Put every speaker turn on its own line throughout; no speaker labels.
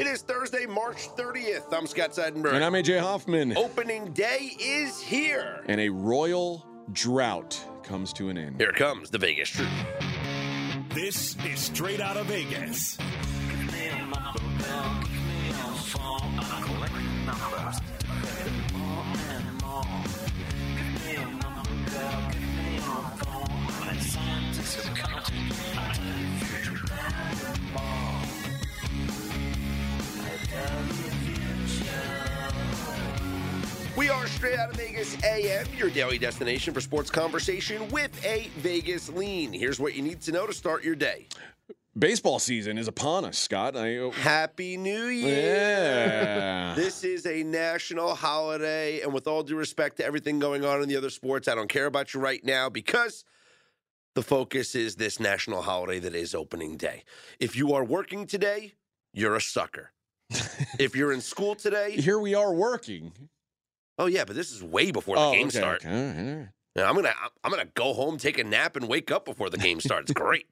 It is Thursday, March 30th. I'm Scott Seidenberg.
And I'm AJ Hoffman.
Opening day is here.
And a royal drought comes to an end.
Here comes the Vegas Truth.
This is straight out of Vegas.
We are straight out of Vegas AM, your daily destination for sports conversation with a Vegas lean. Here's what you need to know to start your day.
Baseball season is upon us, Scott. I, uh,
Happy New Year.
yeah.
This is a national holiday, and with all due respect to everything going on in the other sports, I don't care about you right now because the focus is this national holiday that is opening day. If you are working today, you're a sucker. If you're in school today,
Here we are working.
oh yeah, but this is way before the
oh,
game
okay,
starts.
okay, all right, all right.
Yeah, I'm gonna I'm gonna go home, take a nap, and wake up before the game starts. Great.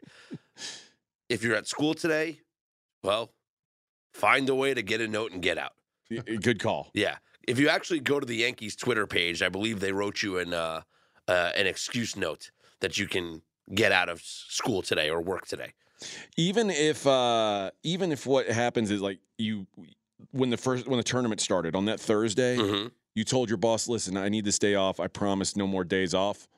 if you're at school today, well, find a way to get a note and get out.
Good call.
Yeah. If you actually go to the Yankees Twitter page, I believe they wrote you an uh, uh, an excuse note that you can get out of school today or work today.
Even if uh even if what happens is like you when the first when the tournament started on that Thursday,
Mhm.
you told your boss, "Listen, I need this day off. I promise no more days off."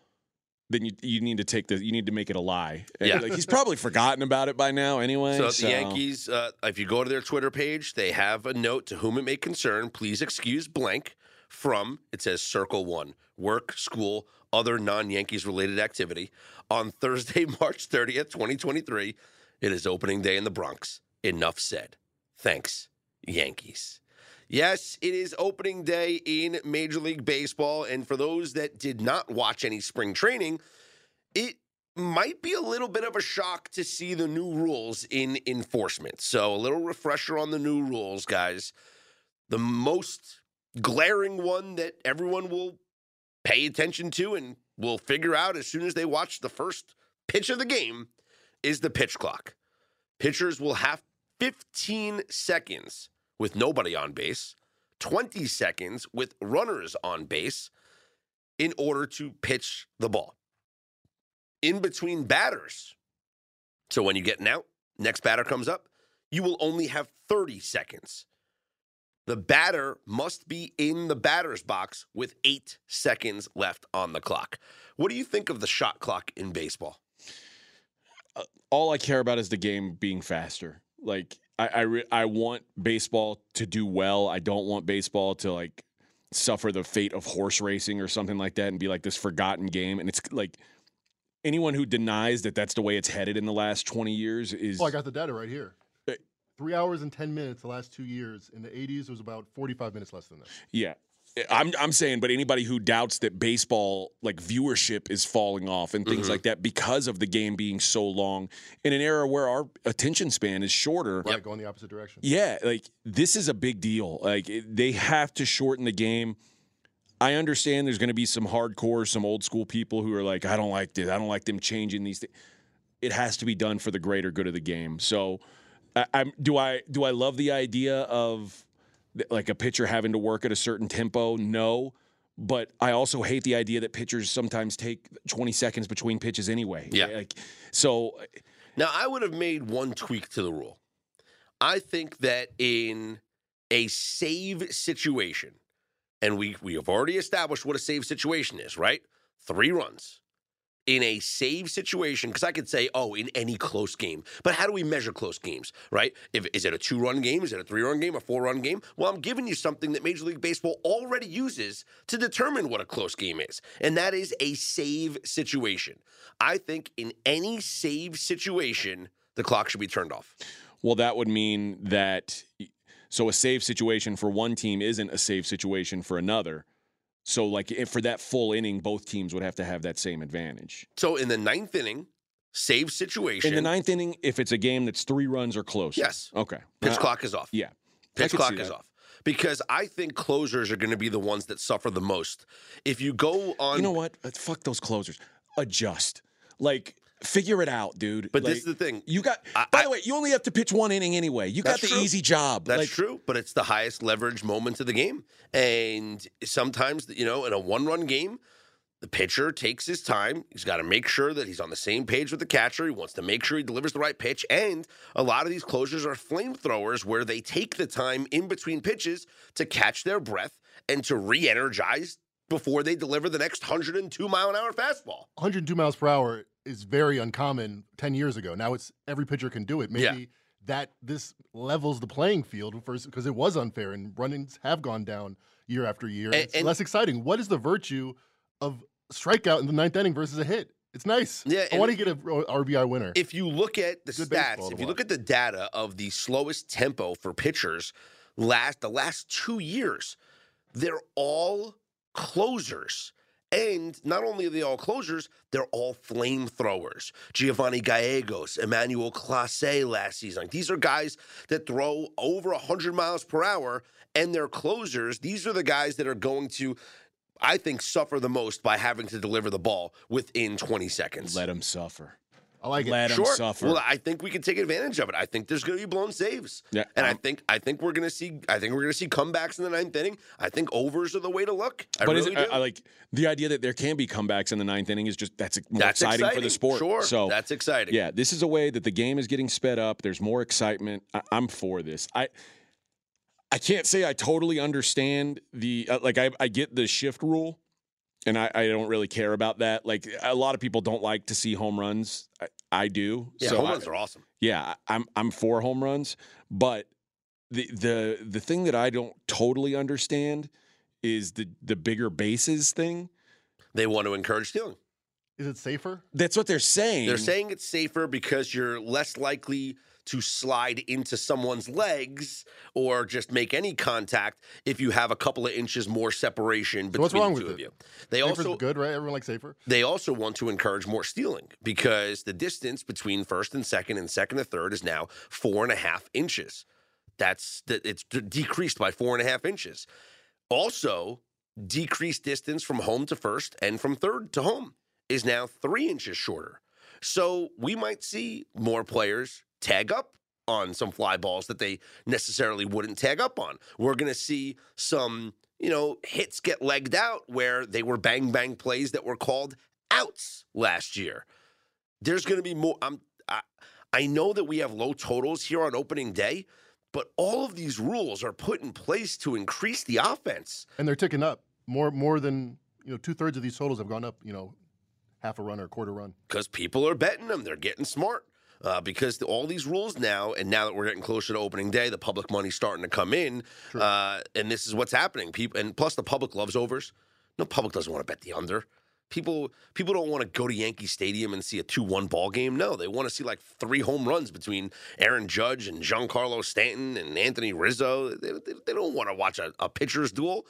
Then you you need to take the you need to make it a lie.
Yeah.
like he's probably forgotten about it by now anyway.
So,
So,
the Yankees, uh, if you go to their Twitter page, they have a note to whom it may concern. Please excuse blank from it says Circle One, work, school, other non-Yankees related activity on Thursday, March thirtieth, twenty twenty-three. It is opening day in the Bronx. Enough said. Thanks, Yankees. Yes, it is opening day in Major League Baseball, and for those that did not watch any spring training, it might be a little bit of a shock to see the new rules in enforcement. So, a little refresher on the new rules, guys. The most glaring one that everyone will pay attention to and will figure out as soon as they watch the first pitch of the game is the pitch clock. Pitchers will have 15 seconds with nobody on base, 20 seconds with runners on base in order to pitch the ball in between batters. So when you get an out, next batter comes up, you will only have 30 seconds. The batter must be in the batter's box with eight seconds left on the clock. What do you think of the shot clock in baseball?
Uh, all I care about is the game being faster. Like I I, re- I want baseball to do well. I don't want baseball to like suffer the fate of horse racing or something like that and be like this forgotten game. And it's like anyone who denies that that's the way it's headed in the last 20 years is
Oh, I got the data right here. Three hours and 10 minutes the last two years. In the 80s, it was about 45 minutes less than that.
Yeah. I'm I'm saying, but anybody who doubts that baseball like viewership is falling off and things
Mhm.
like that because of the game being so long in an era where our attention span is shorter.
Right, going the opposite direction.
Yeah, like this is a big deal. Like it- they have to shorten the game. I understand there's going to be some hardcore, some old school people who are like, I don't like this. I don't like them changing these things. It has to be done for the greater good of the game. So, I, I'm do I do I love the idea of like a pitcher having to work at a certain tempo? No. But I also hate the idea that pitchers sometimes take 20 seconds between pitches anyway.
Yeah.
Like, so
Now, I would have made one tweak to the rule. I think that in a save situation, and we we have already established what a save situation is, right? Three runs. In a save situation, because I could say, oh, in any close game. But how do we measure close games, right? If is it a two-run game? Is it a three-run game? A four-run game? Well, I'm giving you something that Major League Baseball already uses to determine what a close game is, and that is a save situation. I think in any save situation, the clock should be turned off.
Well, that would mean that so a save situation for one team isn't a save situation for another. So, like if for that full inning, both teams would have to have that same advantage.
So in the ninth inning, save situation.
In the ninth inning, if it's a game that's three runs or close.
Yes.
okay,
pitch
Uh,
clock is off.
yeah,
Pitch clock is
that.
off. Because I think closers are going to be the ones that suffer the most. If you go on,
You know what? Fuck those closers. Adjust. Like Figure it out, dude.
But
Like,
this is the thing.
You got.
I-
by
I-
the way, you only have to pitch one inning anyway. You got the
true.
easy job.
That's
Like,
true, but it's the highest leverage moments of the game. And sometimes, you know, in a one run game, the pitcher takes his time. He's got to make sure that he's on the same page with the catcher. He wants to make sure he delivers the right pitch. And a lot of these closers are flamethrowers where they take the time in between pitches to catch their breath and to re energize before they deliver the next 102 mile an hour fastball.
102 miles per hour is very uncommon 10 years ago. Now it's every pitcher can do it. Maybe
Yeah.
that this levels the playing field first because it was unfair and runnings have gone down year after year.
And-
it's
and-
less exciting. What is the virtue of strikeout in the ninth inning versus a hit? It's nice.
Yeah,
I want to get a RBI winner.
if you look at the
Good
stats, if you look at the data of the slowest tempo for pitchers last the last two years, they're all closers. And not only are they all closers, they're all flamethrowers. Giovanni Gallegos, Emmanuel Clase last season. Like, these are guys that throw over 100 miles per hour, and they're closers. These are the guys that are going to, I think, suffer the most by having to deliver the ball within 20 seconds.
let them suffer.
I like it.
Let him
Sure.
suffer.
Well, I think we can take advantage of it. I think there's going to be blown saves.
Yeah,
and I
um,
think I think we're going to see. I think we're going to see comebacks in the ninth inning. I think overs are the way to look. I
but
really
it. I, I like the idea that there can be comebacks in the ninth inning is just that's more
that's
exciting,
exciting
for the sport.
Sure,
So
that's exciting.
yeah, this is a way that the game is getting sped up. There's more excitement. I, I'm for this. I I can't say I totally understand the uh, like I, I get the shift rule, and I, I don't really care about that. Like a lot of people don't like to see home runs. I, I do.
Yeah,
so
home
I-
runs are awesome.
yeah, I- I'm I'm for home runs, but the the the thing that I don't totally understand is the the bigger bases thing.
They want to encourage stealing.
Is it safer?
That's what they're saying.
They're saying it's safer because you're less likely to slide into someone's legs or just make any contact if you have a couple of inches more separation between
what's wrong
the two
with
of
it?
you. They
Safer's
also
good, right? Everyone likes safer.
They also want to encourage more stealing because the distance between first and second and second to third is now four and a half inches. That's that it's decreased by four and a half inches. Also, decreased distance from home to first and from third to home is now three inches shorter. So we might see more players tag up on some fly balls that they necessarily wouldn't tag up on. We're going to see some, you know, hits get legged out where they were bang bang plays that were called outs last year. There's going to be more. I'm, I, I know that we have low totals here on opening day, but all of these rules are put in place to increase the offense.
And they're ticking up. More more than, you know, two thirds of these totals have gone up, you know, half a run or a quarter run.
because people are betting them. They're getting smart. Uh, because the, all these rules now, and now that we're getting closer to opening day, the public money's starting to come in, uh, and this is what's happening. People, and plus the public loves overs. No public doesn't want to bet the under. People, people don't want to go to Yankee Stadium and see a two-one ball game. No, they want to see like three home runs between Aaron Judge and Giancarlo Stanton and Anthony Rizzo. They, they, they don't want to watch a, a pitcher's duel.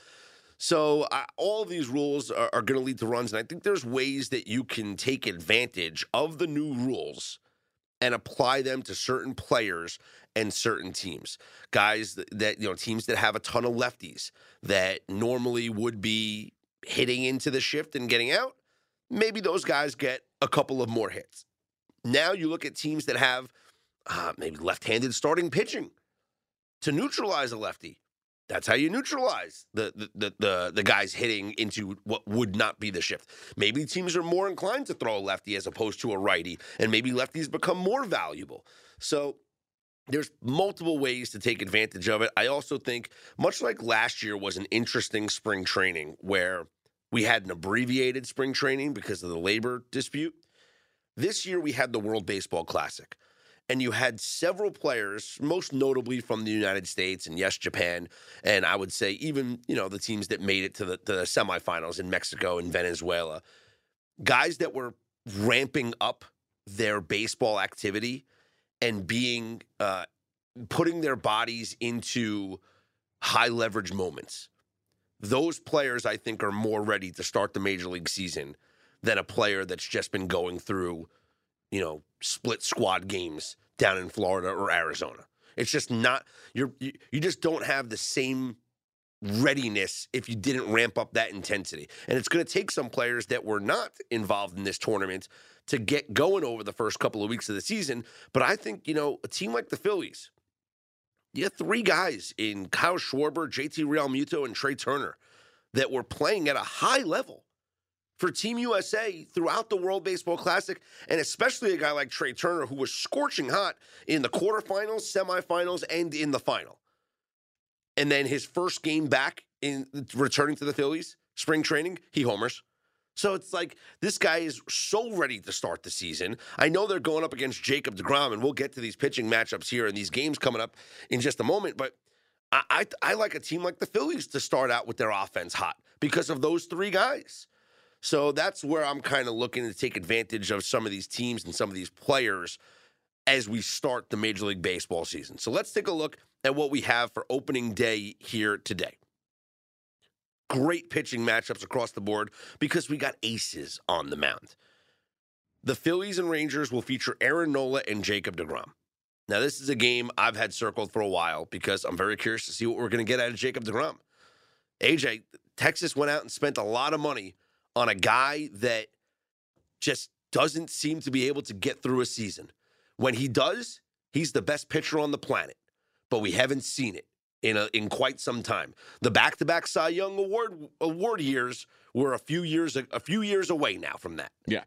So uh, all these rules are, are going to lead to runs, and I think there's ways that you can take advantage of the new rules and apply them to certain players and certain teams. Guys that, that you know, teams that have a ton of lefties that normally would be hitting into the shift and getting out. Maybe those guys get a couple of more hits. Now you look at teams that have uh, maybe left-handed starting pitching to neutralize a lefty. That's how you neutralize the, the the the the guys hitting into what would not be the shift. Maybe teams are more inclined to throw a lefty as opposed to a righty, and maybe lefties become more valuable. So there's multiple ways to take advantage of it. I also think, much like last year was an interesting spring training where we had an abbreviated spring training because of the labor dispute. This year we had the World Baseball Classic and you had several players, most notably from the United States and yes, Japan, and I would say even you know the teams that made it to the, to the semifinals in Mexico and Venezuela, guys that were ramping up their baseball activity and being uh, putting their bodies into high leverage moments. Those players, I think, are more ready to start the major league season than a player that's just been going through you know, split squad games down in Florida or Arizona. It's just not you're you, you just don't have the same readiness if you didn't ramp up that intensity. And it's going to take some players that were not involved in this tournament to get going over the first couple of weeks of the season. But I think, you know, a team like the Phillies, you have three guys in Kyle Schwarber, JT Realmuto, and Trea Turner that were playing at a high level for Team USA throughout the World Baseball Classic, and especially a guy like Trea Turner, who was scorching hot in the quarterfinals, semifinals, and in the final. And then his first game back in returning to the Phillies, spring training, he homers. So it's like this guy is so ready to start the season. I know they're going up against Jacob DeGrom, and we'll get to these pitching matchups here and these games coming up in just a moment. But I, I, I like a team like the Phillies to start out with their offense hot because of those three guys. So that's where I'm kind of looking to take advantage of some of these teams and some of these players as we start the Major League Baseball season. So let's take a look at what we have for opening day here today. Great pitching matchups across the board because we got aces on the mound. The Phillies and Rangers will feature Aaron Nola and Jacob DeGrom. Now, this is a game I've had circled for a while because I'm very curious to see what we're going to get out of Jacob DeGrom. AJ, Texas went out and spent a lot of money on a guy that just doesn't seem to be able to get through a season. When he does, he's the best pitcher on the planet, but we haven't seen it in a, in quite some time. The back-to-back Cy Young award award years were a few years a few years away now from that.
Yeah.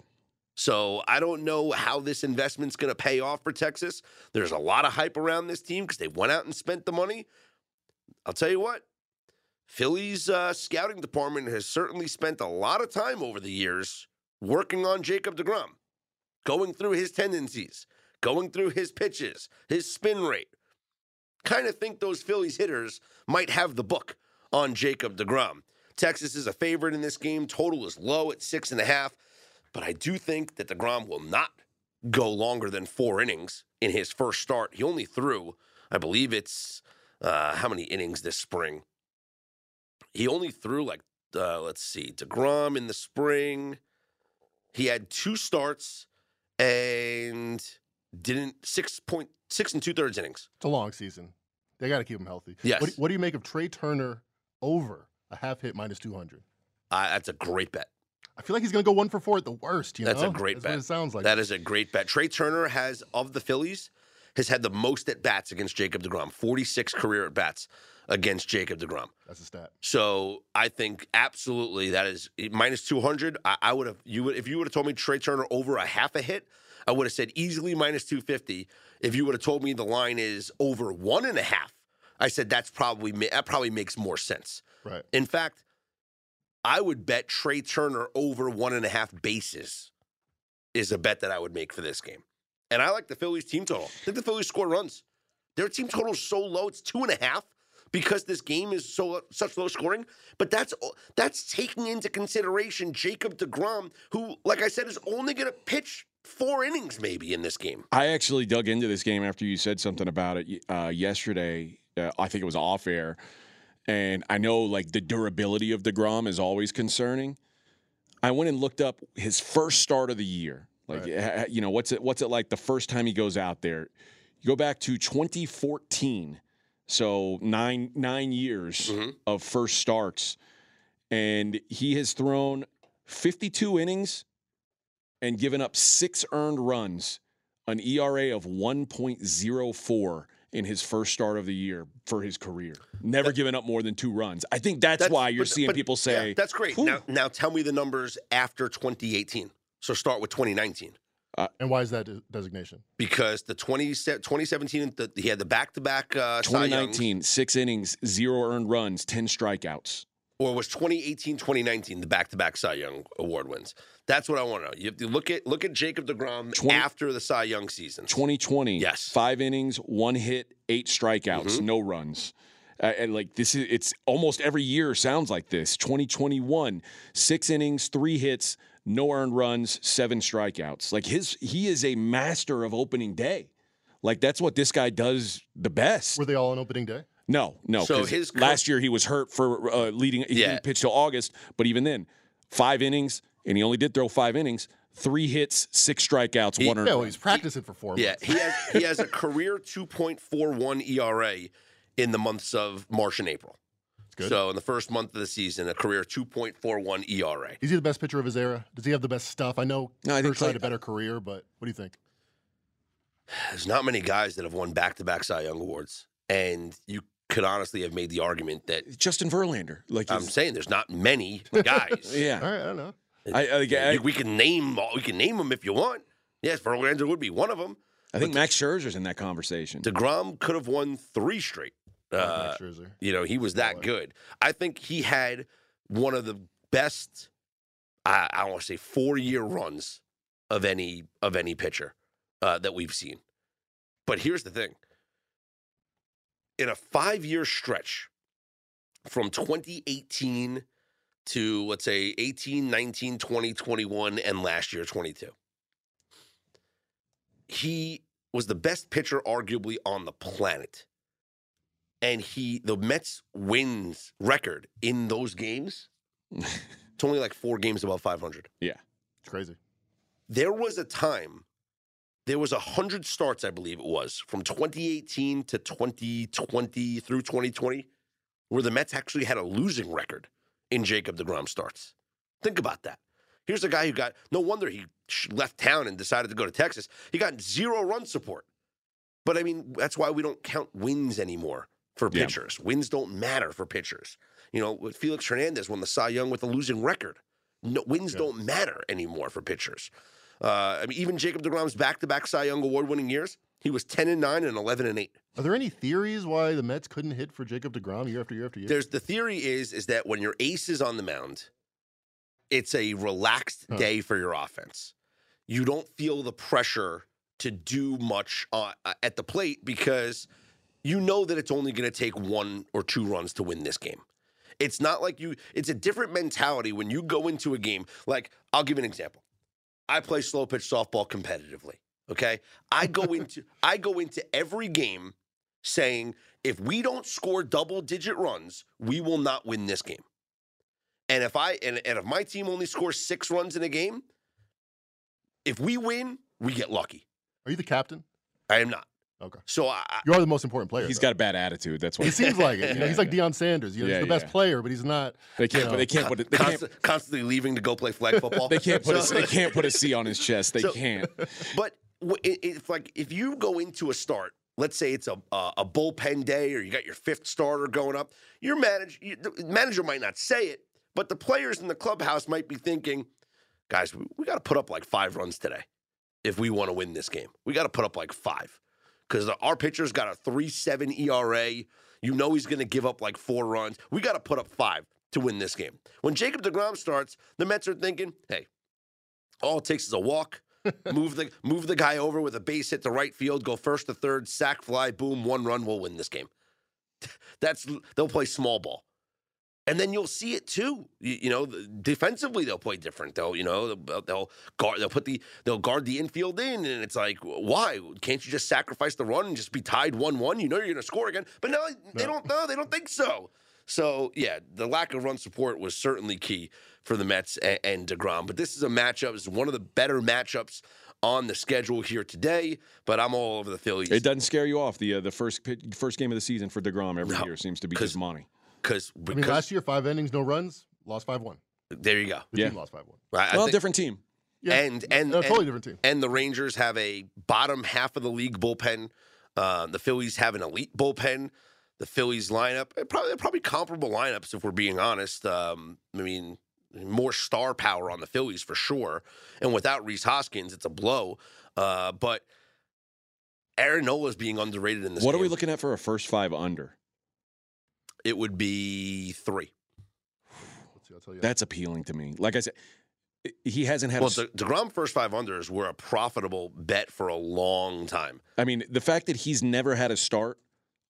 So I don't know how this investment's going to pay off for Texas. There's a lot of hype around this team because they went out and spent the money. I'll tell you what, Philly's uh, scouting department has certainly spent a lot of time over the years working on Jacob DeGrom, going through his tendencies, going through his pitches, his spin rate. Kind of think those Phillies hitters might have the book on Jacob DeGrom. Texas is a favorite in this game. Total is low at six and a half, but I do think that DeGrom will not go longer than four innings in his first start. He only threw, I believe it's uh, how many innings this spring? He only threw like uh, let's see, Degrom in the spring. He had two starts and didn't six point six and two thirds innings.
It's a long season. They got to keep him healthy.
Yes.
What, what, do you make of Trea Turner over a half hit minus two hundred?
Uh, that's a great bet.
I feel like he's going to go one for four at the worst. You
that's
know?
a great
that's
bet.
It sounds like
that is a great bet. Trea Turner has of the Phillies has had the most at bats against Jacob Degrom. Forty six career at bats against Jacob DeGrom.
That's a stat.
So I think absolutely that is minus 200. I, I would have, you would, if you would have told me Trea Turner over a half a hit, I would have said easily minus 250. If you would have told me the line is over one and a half, I said that's probably, that probably makes more sense.
Right.
In fact, I would bet Trea Turner over one and a half bases is a bet that I would make for this game. And I like the Phillies team total. I think the Phillies score runs. Their team total is so low, it's two and a half because this game is so such low scoring. But that's that's taking into consideration Jacob Degrom, who, like I said, is only going to pitch four innings maybe in this game.
I actually dug into this game after you said something about it uh, yesterday. Uh, I think it was off air, and I know like the durability of Degrom is always concerning. I went and looked up his first start of the year. Like, right. you know, what's it what's it like the first time he goes out there? You go back to 2014 so nine nine years mm-hmm. of first starts, and he has thrown 52 innings and given up six earned runs, an ERA of 1.04 in his first start of the year for his career. Never that, given up more than two runs. I think that's, that's why you're but, seeing but, people say
yeah, that's great. Now, now tell me the numbers after 2018. So start with 2019.
Uh, and why is that designation?
Because the 20, 2017, the, he had the back to back.
2019, six innings, zero earned runs, 10 strikeouts.
Or was 2018, 2019 the back to back Cy Young award wins? That's what I want to know. You have to look at look at Jacob DeGrom 20, after the Cy Young season.
2020,
yes,
five innings, one hit, eight strikeouts, mm-hmm. no runs. Uh, and like this is it's almost every year sounds like this 2021 six innings three hits no earned runs, seven strikeouts. Like his, he is a master of opening day. Like that's what this guy does the best.
Were they all on opening day?
No, no.
So his
co- last year he was hurt for uh, leading. He yeah. didn't pitch till August, but even then, five innings, and he only did throw five innings. Three hits, six strikeouts,
he,
one earned.
Yeah, he's practicing for four.
Yeah,
months.
he has he has a career two point four one ERA in the months of March and April.
Good.
So in the first month of the season, a career 2.41 ERA.
Is he the best pitcher of his era? Does he have the best stuff? I know
No, I think
Kershaw had a better career, but what do you think?
There's not many guys that have won back-to-back Cy Young awards, and you could honestly have made the argument that
Justin Verlander. Like,
I'm saying there's not many guys.
yeah.
All right, I don't know.
I, I, I,
we can name all- we can name them if you want. Yes, Verlander would be one of them.
I think Max Scherzer's in that conversation.
Degrom could have won three straight. Uh, you know, he was that good. I think he had one of the best. I, I want to say four-year runs of any of any pitcher uh, that we've seen. But here's the thing: in a five-year stretch, from 2018 to let's say 18, 19, 20, 21, and last year 22, he was the best pitcher arguably on the planet and he the Mets wins record in those games. it's only like four games above 500.
Yeah, It's crazy.
There was a time, there was a hundred starts, I believe it was, from 2018 to 2020 through 2020, where the Mets actually had a losing record in Jacob Degrom starts. Think about that. Here's a guy who got no wonder he left town and decided to go to Texas. He got zero run support. But I mean, that's why we don't count wins anymore for
Yeah.
pitchers. Wins don't matter for pitchers. You know, Felix Hernandez won the Cy Young with a losing record. No, wins
Yeah.
don't matter anymore for pitchers. Uh, I mean, even Jacob Degrom's back-to-back Cy Young award-winning years, he was ten and nine and eleven and eight.
Are there any theories why the Mets couldn't hit for Jacob DeGrom year after year after year?
There's the theory is is that when your ace is on the mound, it's a relaxed
Huh.
day for your offense. You don't feel the pressure to do much uh, at the plate because you know that it's only going to take one or two runs to win this game. It's not like you. It's a different mentality when you go into a game. Like I'll give you an example. I play slow pitch softball competitively. Okay, I go into I go into every game saying if we don't score double digit runs, we will not win this game. And if I and, and if my team only scores six runs in a game, if we win, we get lucky.
Are you the captain?
I am not.
Okay.
So I, I-
You are the most important player.
He's
though.
got a bad attitude. That's why
He seems like it. You know, he's like Deion Sanders. You know,
Yeah,
he's the best
yeah.
player, but he's not.
they can't.
you
But they can't put it. They can't.
constantly leaving to go play flag football.
They can't put.
So-
A, they can't put a C on his chest. They
So-
can't.
But w- i- if like if you go into a start, let's say it's a a, a bullpen day, or you got your fifth starter going up, your manager you, the manager might not say it, but the players in the clubhouse might be thinking, guys, we, we got to put up like five runs today if we want to win this game. We got to put up like five because our pitcher's got a three seven ERA. You know he's going to give up like four runs. We got to put up five to win this game. When Jacob Degrom starts, the Mets are thinking, hey, all it takes is a walk. move the move the guy over with a base hit to right field, go first to third, sac fly, boom, one run, we'll win this game. That's they'll play small ball, and then you'll see it too. You, you know, defensively they'll play different. They'll you know they'll, they'll guard they'll put the they'll guard the infield in, and it's like why can't you just sacrifice the run and just be tied one one? You know you're going to score again, but no, they
No.
don't. No, they don't think so. So yeah, the lack of run support was certainly key for the Mets and, and Degrom. But this is a matchup. It's one of the better matchups on the schedule here today. But I'm all over the Phillies
It doesn't scare you off. The uh, the first first game of the season for Degrom every
No,
year seems to be his money.
Because
I mean, last year, five innings, no runs, lost 5 1.
there you go.
The
Yeah.
team lost 5 1.
I, I
well,
think-
different team.
Yeah.
And and
a
and,
totally different team.
and the Rangers have a bottom half of the league bullpen. Uh, the Phillies have an elite bullpen. The Phillies lineup eh, probably probably comparable lineups if we're being honest. Um, I mean, more star power on the Phillies for sure. And without Rhys Hoskins, it's a blow. Uh, but Aaron Nola's being underrated in this.
What are we looking at for a first five under?
It would be three.
Let's see, I'll tell you.
That's appealing to me. Like I said, he hasn't had.
Well,
a s-
the Degrom first five unders were a profitable bet for a long time.
I mean, the fact that he's never had a start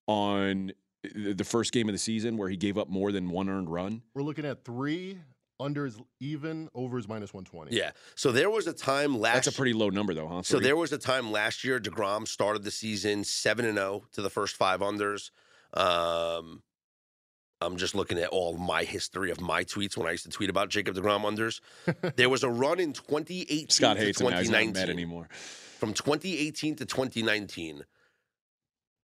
on the the first game of the season where he gave up more than one earned run.
We're looking at three, under is even, over is minus 120.
Yeah. So there was a time last.
That's a pretty low number, though, huh?
So there was a time last year Degrom started the season seven and zero to the first five unders. Um, I'm just looking at all my history of my tweets when I used to tweet about Jacob Degrom unders. there was a run in 2018
Scott
to
hates him now. He's not mad
2019.
anymore.
From 2018 to 2019,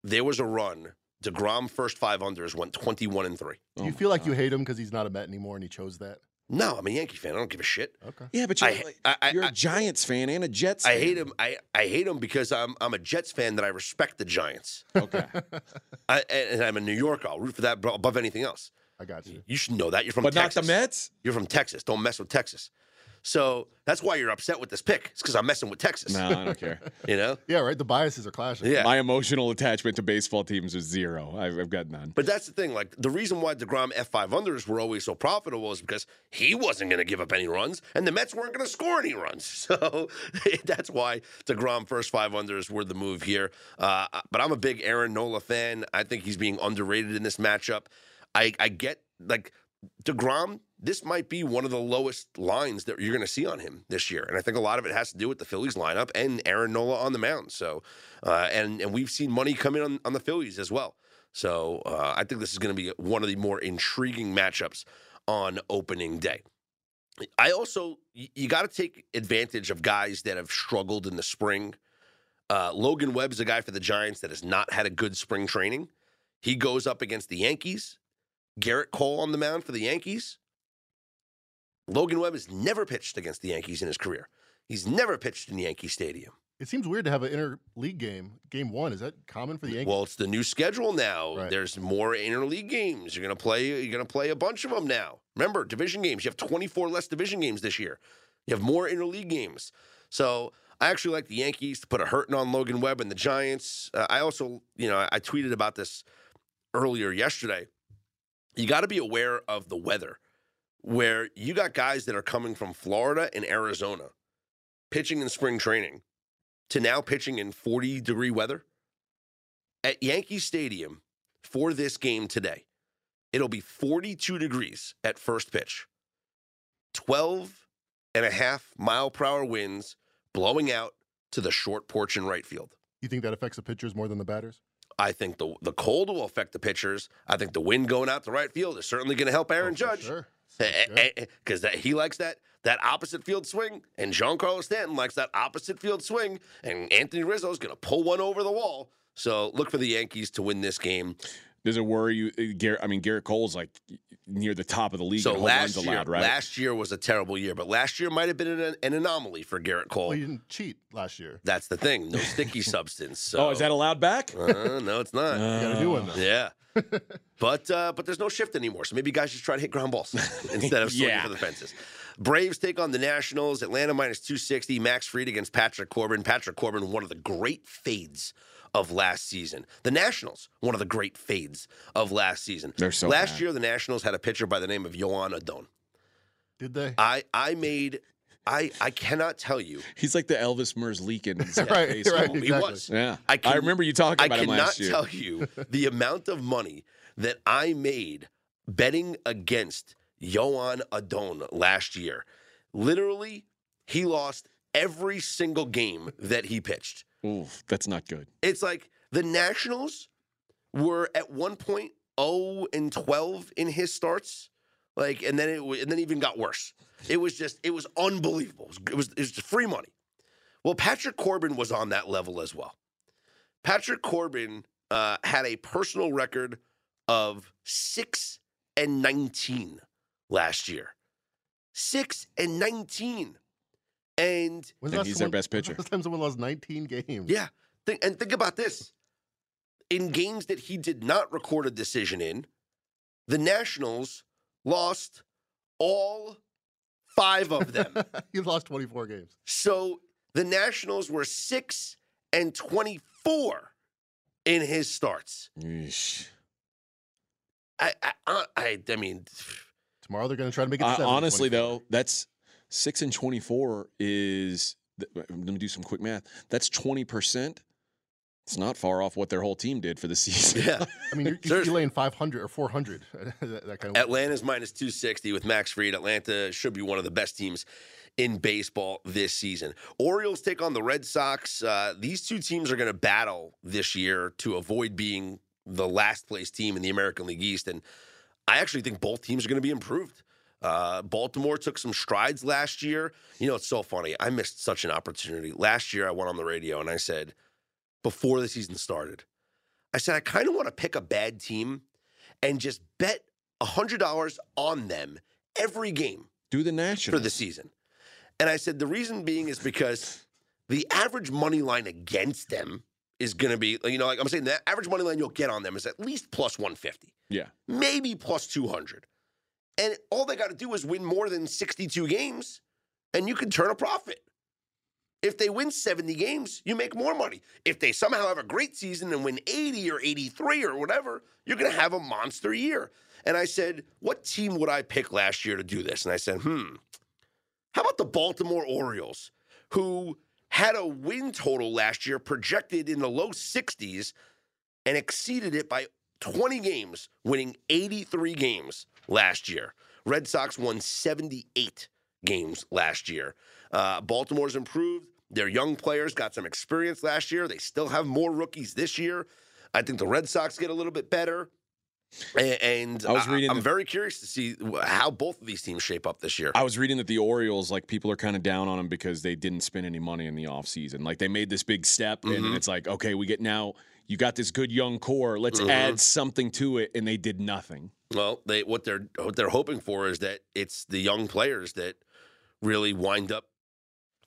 there was a run DeGrom first five unders went 21 and 3.
Do
Oh
you
my
feel like you hate him because he's not a Met anymore and he chose that?
No, I'm a Yankee fan. I don't give a shit.
Okay.
Yeah, but you're,
I-
like-
I- I-
you're a
I-
Giants fan and a Jets.
I
fan.
hate him. I, I hate him because I'm I'm a Jets fan that I respect the Giants.
Okay.
I, and and I'm a New Yorker. I'll root for that above anything else.
I got you.
You should know that. You're from
but not
Texas.
the Mets.
You're from Texas. Don't mess with Texas. So that's why you're upset with this pick. It's because I'm messing with Texas.
No, I don't care.
You know?
Yeah, right. The biases are clashing.
Yeah.
My emotional attachment to baseball teams is zero. I've, I've got none.
But that's the thing. Like the reason why Degrom F5 unders were always so profitable is because he wasn't going to give up any runs, and the Mets weren't going to score any runs. So that's why Degrom first five unders were the move here. Uh, but I'm a big Aaron Nola fan. I think he's being underrated in this matchup. I, I get like Degrom. This might be one of the lowest lines that you're going to see on him this year, and I think a lot of it has to do with the Phillies lineup and Aaron Nola on the mound. So, uh, and and we've seen money come in on, on the Phillies as well. So uh, I think this is going to be one of the more intriguing matchups on opening day. I also you got to take advantage of guys that have struggled in the spring. Uh, Logan Webb's a guy for the Giants that has not had a good spring training. He goes up against the Yankees. Gerrit Cole on the mound for the Yankees. Logan Webb has never pitched against the Yankees in his career. He's never pitched in Yankee Stadium.
It seems weird to have an interleague game, game one. Is that common for the Yankees?
Well, it's the new schedule now.
Right.
There's more interleague games. You're gonna play. You're gonna play a bunch of them now. Remember, division games. You have 24 less division games this year. You have more interleague games. So I actually like the Yankees to put a hurting on Logan Webb and the Giants. Uh, I also, you know, I tweeted about this earlier yesterday. You got to be aware of the weather, where you got guys that are coming from Florida and Arizona, pitching in spring training, to now pitching in 40 degree weather at Yankee Stadium for this game today. It'll be 42 degrees at first pitch. 12 and a half mile per hour winds blowing out to the short porch in right field.
you think that affects the pitchers more than the batters?
I think the the cold will affect the pitchers. I think the wind going out to right field is certainly going to help oh, Aaron
Oh,
Judge
Sure.
Because that he likes that that opposite field swing, and Giancarlo Stanton likes that opposite field swing, and Anthony Rizzo is going to pull one over the wall. So look for the Yankees to win this game.
Does it worry you? uh, Gerrit, I mean, Gerrit Cole's like near the top of the league.
So
in home runs
last year,
allowed, right?
last year was a terrible year, but last year might have been an, an anomaly for Gerrit Cole.
Well, he didn't cheat last year.
That's the thing, no sticky substance. So,
oh, is that allowed back?
Uh, no, it's not.
You got a new one though.
Yeah. but uh, but there's no shift anymore, so maybe guys just try to hit ground balls instead of swinging
Yeah.
for the fences. Braves take on the Nationals. Atlanta minus 260. Max Fried against Patrick Corbin. Patrick Corbin, one of the great fades of last season. The Nationals, one of the great fades of last season.
They're so
last
bad.
year, the Nationals had a pitcher by the name of Joan Adon.
Did they?
I I made I I cannot tell you.
He's like the Elvis Merzlikins of
Right,
baseball.
right.
He was.
Yeah,
I can, I,
remember you talking
I
about him
cannot
last year.
I cannot tell you the amount of money that I made betting against Joan Adon last year. Literally, he lost every single game that he pitched.
Ooh, that's not good.
It's like the Nationals were at one point 0 and 12 in his starts. Like, and then it wa- and then it even got worse. It was just, it was unbelievable. It was, it was, it was free money. Well, Patrick Corbin was on that level as well. Patrick Corbin uh, had a personal record of six and 19 last year. Six and 19. And
And
last
he's their best pitcher.
Last time someone lost 19 games.
Yeah. Think, and think about this. In games that he did not record a decision in, the Nationals lost all five of them.
he lost 24 games.
so the Nationals were 6 and 24 in his starts.
Yeesh.
I I I, I, I mean
Tomorrow they're going to try to make it.
Uh,
seven and
honestly,
24.
though, that's six and twenty-four is. Let me do some quick math. That's twenty percent. It's not far off what their whole team did for the season.
yeah.
I mean, you're, you're
Seriously.
laying 500 or 400. that, that kind of.
Atlanta's minus 260 with Max Fried. Atlanta should be one of the best teams in baseball this season. Orioles take on the Red Sox. Uh, these two teams are going to battle this year to avoid being the last place team in the American League East. And I actually think both teams are going to be improved. Uh, Baltimore took some strides last year. You know, it's so funny. I missed such an opportunity. Last year, I went on the radio and I said, before the season started, I said, I kind of want to pick a bad team and just bet $100 on them every game
Do the national
for the season. And I said, the reason being is because the average money line against them is going to be, you know, like I'm saying, the average money line you'll get on them is at least plus 150,
Yeah.
maybe plus 200. And all they got to do is win more than 62 games, and you can turn a profit. If they win 70 games, you make more money. If they somehow have a great season and win 80 or 83 or whatever, you're going to have a monster year. And I said, What team would I pick last year to do this? And I said, Hmm, how about the Baltimore Orioles, who had a win total last year projected in the low 60s and exceeded it by 20 games, winning 83 games last year. Red Sox won 78 games last year. Uh, Baltimore's improved. Their young players got some experience last year. They still have more rookies this year. I think the Red Sox get a little bit better. And
I was reading
I'm
the-
very curious to see how both of these teams shape up this year.
I was reading that the Orioles, like people are kind of down on them because they didn't spend any money in the offseason. Like they made this big step and
Mhm.
it's like, okay, we get now you got this good young core. Let's
Mhm.
add something to it. And they did nothing.
Well, they what they're what they're hoping for is that it's the young players that really wind up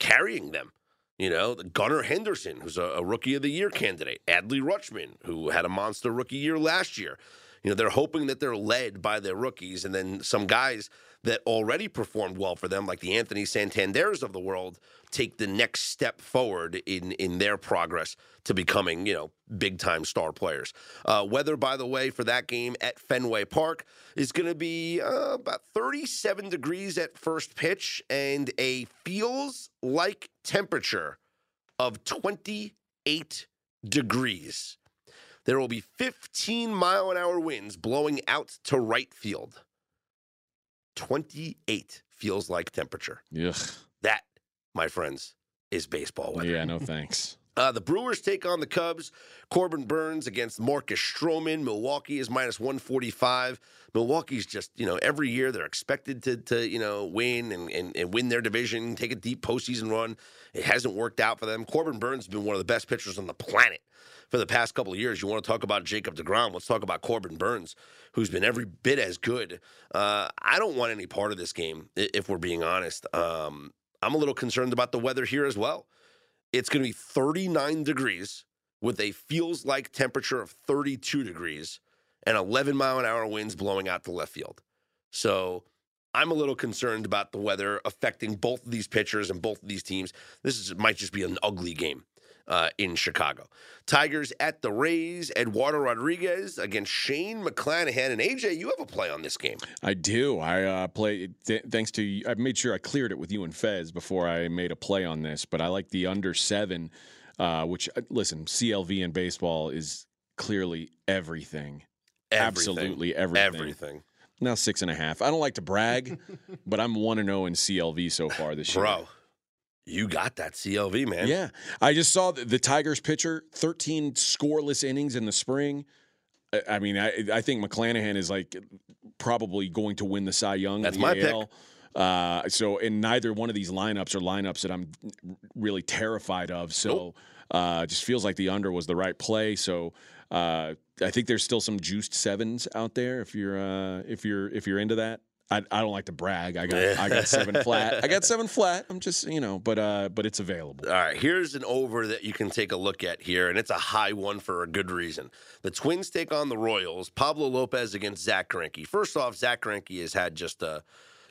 carrying them. You know, Gunnar Henderson, who's a, a rookie of the year candidate, Adley Rutschman, who had a monster rookie year last year. You know, they're hoping that they're led by their rookies, and then some guys that already performed well for them, like the Anthony Santanders of the world, take the next step forward in in their progress to becoming, you know, big time star players. Uh, weather, by the way, for that game at Fenway Park is going to be uh, about 37 degrees at first pitch and a feels like temperature of 28 degrees. There will be 15 mile an hour winds blowing out to right field. 28 feels like temperature.
Ugh.
That, my friends, is baseball weather.
Yeah, no thanks.
Uh, the Brewers take on the Cubs. Corbin Burnes against Marcus Stroman. Milwaukee is minus 145. Milwaukee's just, you know, every year they're expected to, to you know, win and, and, and win their division, take a deep postseason run. It hasn't worked out for them. Corbin Burnes has been one of the best pitchers on the planet for the past couple of years. You want to talk about Jacob DeGrom? Let's talk about Corbin Burnes, who's been every bit as good. Uh, I don't want any part of this game, if we're being honest. Um, I'm a little concerned about the weather here as well. It's going to be 39 degrees with a feels like temperature of 32 degrees and 11 mile an hour winds blowing out to left field. So I'm a little concerned about the weather affecting both of these pitchers and both of these teams. This is, might just be an ugly game uh, in Chicago. Tigers at the Rays. Eduardo Rodriguez against Shane McClanahan. And AJ, you have a play on this game.
I do. I uh, play th- thanks to I made sure I cleared it with you and Fez before I made a play on this. But I like the under seven, uh, which uh, listen, CLV in baseball is clearly everything.
Everything.
Absolutely everything.
Everything.
Now six and a half. I don't like to brag, but I'm one and zero in CLV so far this year.
Bro, you got that CLV, man.
Yeah, I just saw the, the Tigers pitcher, 13 scoreless innings in the spring. I, I mean, I, I think McClanahan is like probably going to win the Cy Young.
That's my pick.
Uh, so, and neither one of these lineups are lineups that I'm really terrified of. So, uh, just feels like the under was the right play. So, uh, I think there's still some juiced sevens out there if you're uh, if you're if you're into that. I, I don't like to brag. I got I got seven flat. I got seven flat. I'm just you know, but uh, but it's available.
All right, here's an over that you can take a look at here, and it's a high one for a good reason. The Twins take on the Royals. Pablo Lopez against Zack Greinke. First off, Zack Greinke has had just a,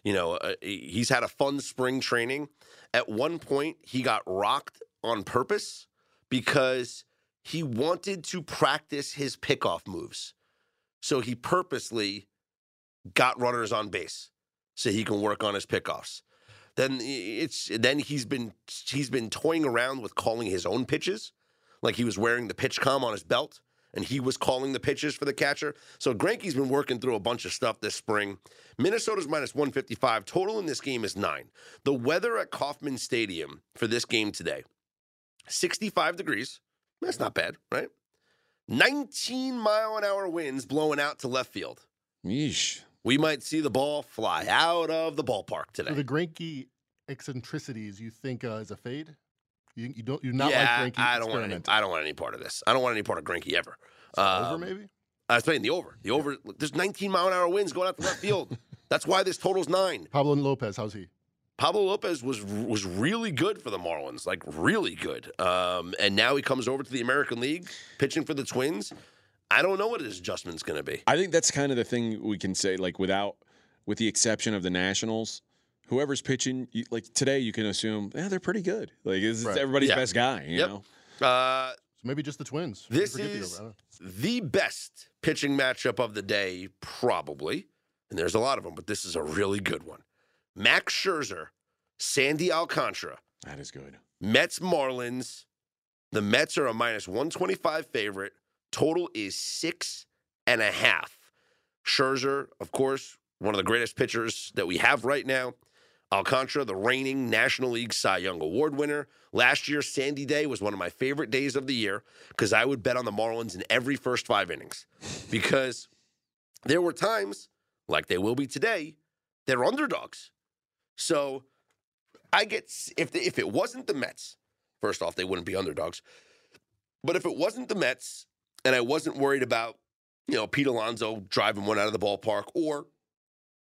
you know, a, he's had a fun spring training. At one point, he got rocked on purpose because he wanted to practice his pickoff moves. So he purposely got runners on base so he can work on his pickoffs then it's then he's been he's been toying around with calling his own pitches, like he was wearing the PitchCom on his belt and he was calling the pitches for the catcher. So Greinke's been working through a bunch of stuff this spring. Minnesota's minus 155. Total in this game is nine. The weather at Kauffman Stadium for this game today, 65 degrees. That's not bad, right? 19 mile an hour winds blowing out to left field.
Yeesh.
We might see the ball fly out of the ballpark
So
today.
the Greinke eccentricities you think uh, is a fade? You, you don't you're not
yeah,
like Greinke
I don't want any. I don't want any part of this. I don't want any part of Greinke ever.
Over
Um,
maybe.
I was playing the over. The over. look, There's 19 mile an hour winds going out to left field. That's why this total's nine.
Pablo Lopez, how's he?
Pablo Lopez was was really good for the Marlins, like really good. Um, and now he comes over to the American League, pitching for the Twins. I don't know what his adjustment's going to be.
I think that's kind of the thing we can say, like without, with the exception of the Nationals, whoever's pitching, you, like today, you can assume, yeah, they're pretty good. Like this is everybody's
Yeah.
best guy. You
Yep.
know,
Uh,
So maybe just the Twins.
This
Forget the
is-
over. I don't know.
the best pitching matchup of the day, probably. And there's a lot of them, but this is a really good one. Max Scherzer, Sandy Alcantara,
that is good.
Mets Marlins. The Mets are a minus 125 favorite. Total is six and a half. Scherzer, of course, one of the greatest pitchers that we have right now. Alcantara, the reigning National League Cy Young Award winner. Last year, Sandy Day was one of my favorite days of the year because I would bet on the Marlins in every first five innings because there were times, like they will be today, they're underdogs. So I get if if it wasn't the Mets, first off, they wouldn't be underdogs. But if it wasn't the Mets, and I wasn't worried about you know Pete Alonso driving one out of the ballpark, or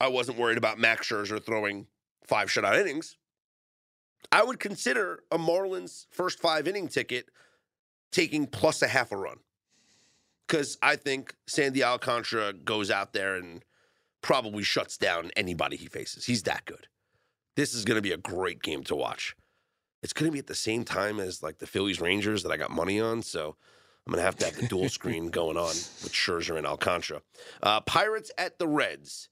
I wasn't worried about Max Scherzer throwing five shutout innings, I would consider a Marlins first five inning ticket taking plus a half a run. Because I think Sandy Alcantara goes out there and probably shuts down anybody he faces. He's that good. This is going to be a great game to watch. It's going to be at the same time as like the Phillies Rangers that I got money on. So I'm going to have to have the dual screen going on with Scherzer and Alcantara. Uh, Pirates at the Reds.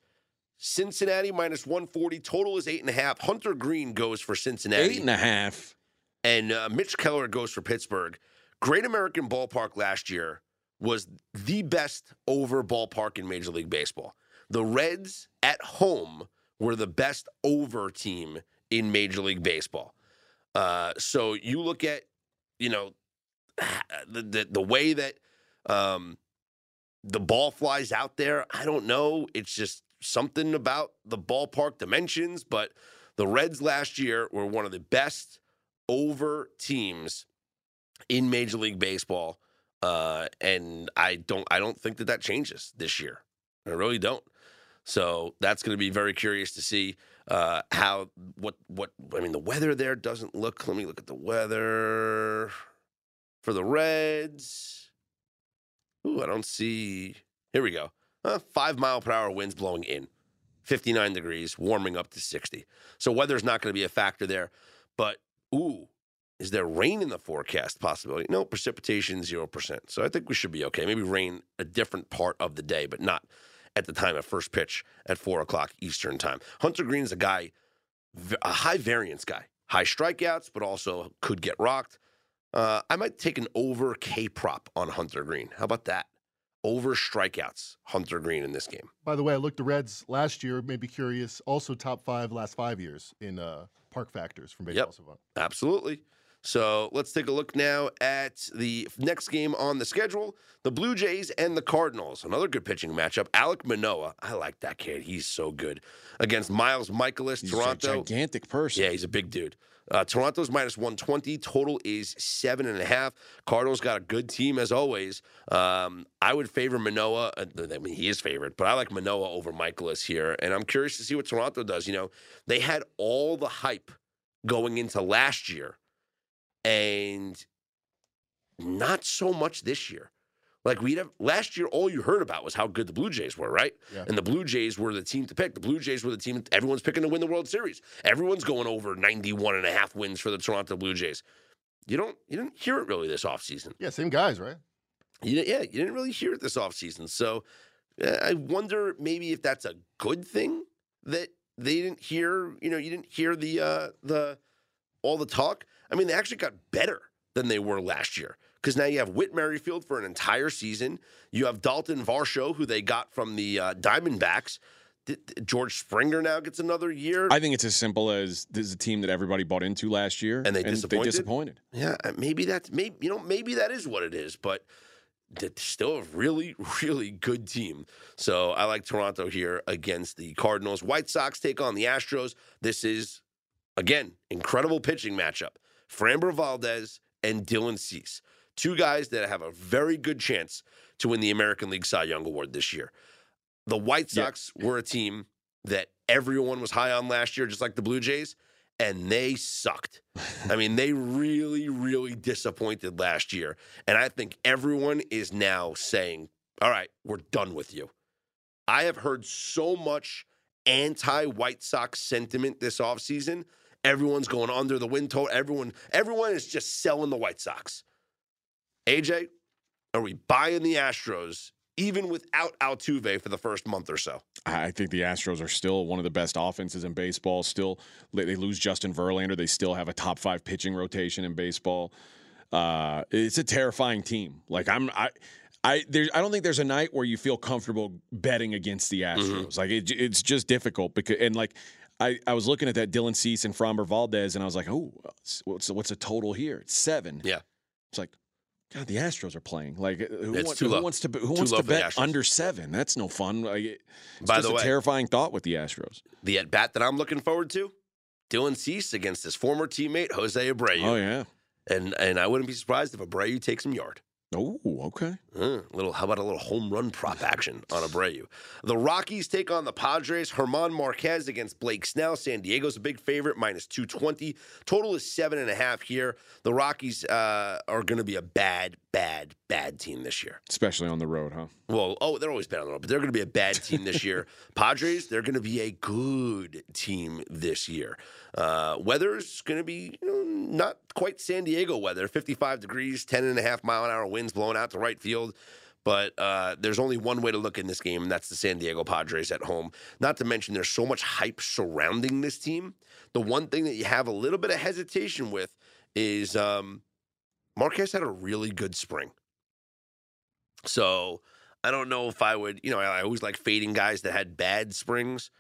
Cincinnati minus 140. Total is eight and a half. Hunter Greene goes for Cincinnati.
Eight and a half.
and uh, Mitch Keller goes for Pittsburgh. Great American Ballpark last year was the best over ballpark in Major League Baseball. The Reds at home were the best over team in Major League Baseball. Uh, so you look at, you know, the the, the way that um, the ball flies out there. I don't know. It's just something about the ballpark dimensions. But the Reds last year were one of the best over teams in Major League Baseball, uh, and I don't I don't think that that changes this year. I really don't. So that's going to be very curious to see uh, how what what I mean. The weather there doesn't look. Let me look at the weather for the Reds. Ooh, I don't see. Here we go. Uh, five mile per hour winds blowing in, 59 degrees, warming up to 60. So weather's not going to be a factor there. But ooh, is there rain in the forecast possibility? No, precipitation 0%. So I think we should be okay. Maybe rain a different part of the day, but not at the time of first pitch at 4 o'clock Eastern time. Hunter Greene's a guy, a high variance guy, high strikeouts, but also could get rocked. Uh, I might take an over K prop on Hunter Greene. How about that? Over strikeouts, Hunter Greene in this game.
By the way, I looked the Reds last year. Made me curious. Also, top five last five years in uh, park factors from Baseball Savant.
Absolutely. So let's take a look now at the next game on the schedule the Blue Jays and the Cardinals. Another good pitching matchup. Alek Manoah. I like that kid. He's so good. Against Miles Mikolas,
He's
Toronto.
a gigantic person.
Yeah, he's a big dude. Uh, Toronto's minus 120. Total is seven and a half. Cardinals got a good team as always. Um, I would favor Manoah. uh, I mean, he is favored, but I like Manoah over Mikolas here. And I'm curious to see what Toronto does. You know, they had all the hype going into last year and not so much this year. Like we have last year, all you heard about was how good the Blue Jays were, right?
Yeah.
And the Blue Jays were the team to pick. The Blue Jays were the team everyone's picking to win the World Series. Everyone's going over 91 and a half wins for the Toronto Blue Jays. You don't you didn't hear it really this offseason.
Yeah, same guys, right?
You, yeah, you didn't really hear it this offseason. So uh, I wonder maybe if that's a good thing that they didn't hear, you know, you didn't hear the uh the all the talk. I mean, they actually got better than they were last year because now you have Whit Merrifield for an entire season. You have Dalton Varsho, who they got from the uh, Diamondbacks. George Springer now gets another year.
I think it's as simple as this is a team that everybody bought into last year,
And they disappointed?
disappointed.
Yeah, uh, maybe that's maybe you know maybe that is what it is, but it's still a really really good team. So I like Toronto here against the Cardinals. White Sox take on the Astros. This is again incredible pitching matchup. Framber Valdez and Dylan Cease, two guys that have a very good chance to win the American League Cy Young Award this year. The White
Yeah.
Sox were a team that everyone was high on last year, just like the Blue Jays, and they sucked. I mean, they really, really disappointed last year. And I think everyone is now saying, all right, we're done with you. I have heard so much anti White Sox sentiment this offseason. Everyone's going under the wind total. Everyone, everyone is just selling the White Sox. AJ, are we buying the Astros even without Altuve for the first month or so?
I think the Astros are still one of the best offenses in baseball. Still, they lose Justin Verlander. They still have a top five pitching rotation in baseball. Uh, it's a terrifying team. Like I'm, I, I, there, I don't think there's a night where you feel comfortable betting against the Astros. Like it, it's just difficult because, and like. I, I was looking at that Dylan Cease and Framber Valdez, and I was like, "Oh, what's what's the total here? It's seven.
Yeah.
It's like, God, the Astros are playing. Like, uh,
who,
want-
too
who
low.
wants to who wants to bet under seven? That's no fun. Like, it's
By
just
the
a
way-
terrifying thought with the Astros.
The at bat that I'm looking forward to, Dylan Cease against his former teammate Jose Abreu,
Oh yeah.
and and I wouldn't be surprised if Abreu takes him yard.
Oh, okay.
Uh, little, how about a little home run prop action on Abreu? The Rockies take on the Padres. Herman Marquez against Blake Snell. San Diego's a big favorite, minus 220. Total is seven and a half here. The Rockies uh, are going to be a bad, bad, bad team this year.
Especially on the road, huh?
Well, oh, they're always bad on the road, but they're going to be a bad team this year. Padres, they're going to be a good team this year. Uh, weather's going to be you know, not quite San Diego weather 55 degrees, 10 and a half mile an hour winds blowing out to right field. But uh, there's only one way to look in this game, and that's the San Diego Padres at home. Not to mention, there's so much hype surrounding this team. The one thing that you have a little bit of hesitation with is um, Marquez had a really good spring. So I don't know if I would, you know, I, always like fading guys that had bad springs.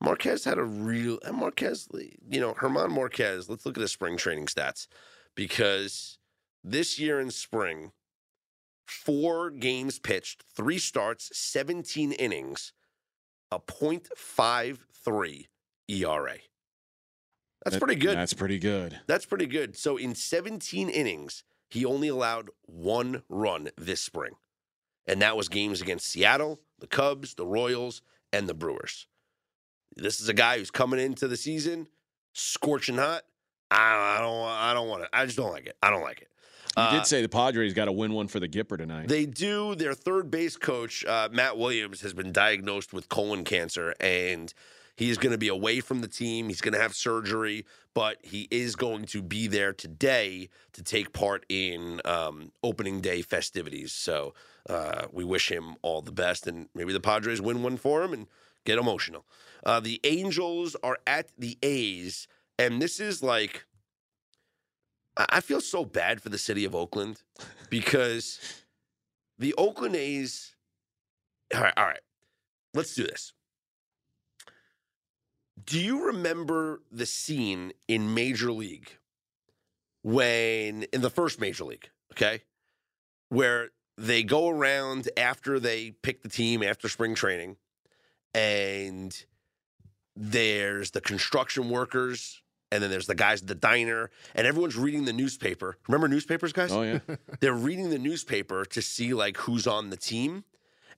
Marquez had a real, and Marquez, eh, you know, Herman Marquez, let's look at his spring training stats because this year in spring, four games pitched, three starts, 17 innings, a .53 ERA. That's
That-
pretty good.
That's pretty good.
That's pretty good. So in 17 innings, he only allowed one run this spring. And that was games against Seattle, the Cubs, the Royals, and the Brewers. This is a guy who's coming into the season scorching hot. I, I don't I don't want it. I just don't like it. I don't like it.
You
Uh,
did say the Padres got to win one for the Gipper tonight.
they do. Their third base coach, uh, Matt Williams, has been diagnosed with colon cancer, and he's going to be away from the team. He's going to have surgery, but he is going to be there today to take part in um, opening day festivities. So uh, we wish him all the best, and maybe the Padres win one for him and get emotional. Uh, the Angels are at the A's, and this is like. I feel so bad for the city of Oakland because the Oakland A's. All right, all right. Let's do this. Do you remember the scene in Major League when, in the first Major League, okay, where they go around after they pick the team after spring training and there's the construction workers and then there's the guys at the diner and everyone's reading the newspaper. Remember newspapers, guys?
oh yeah,
they're reading the newspaper to see like who's on the team,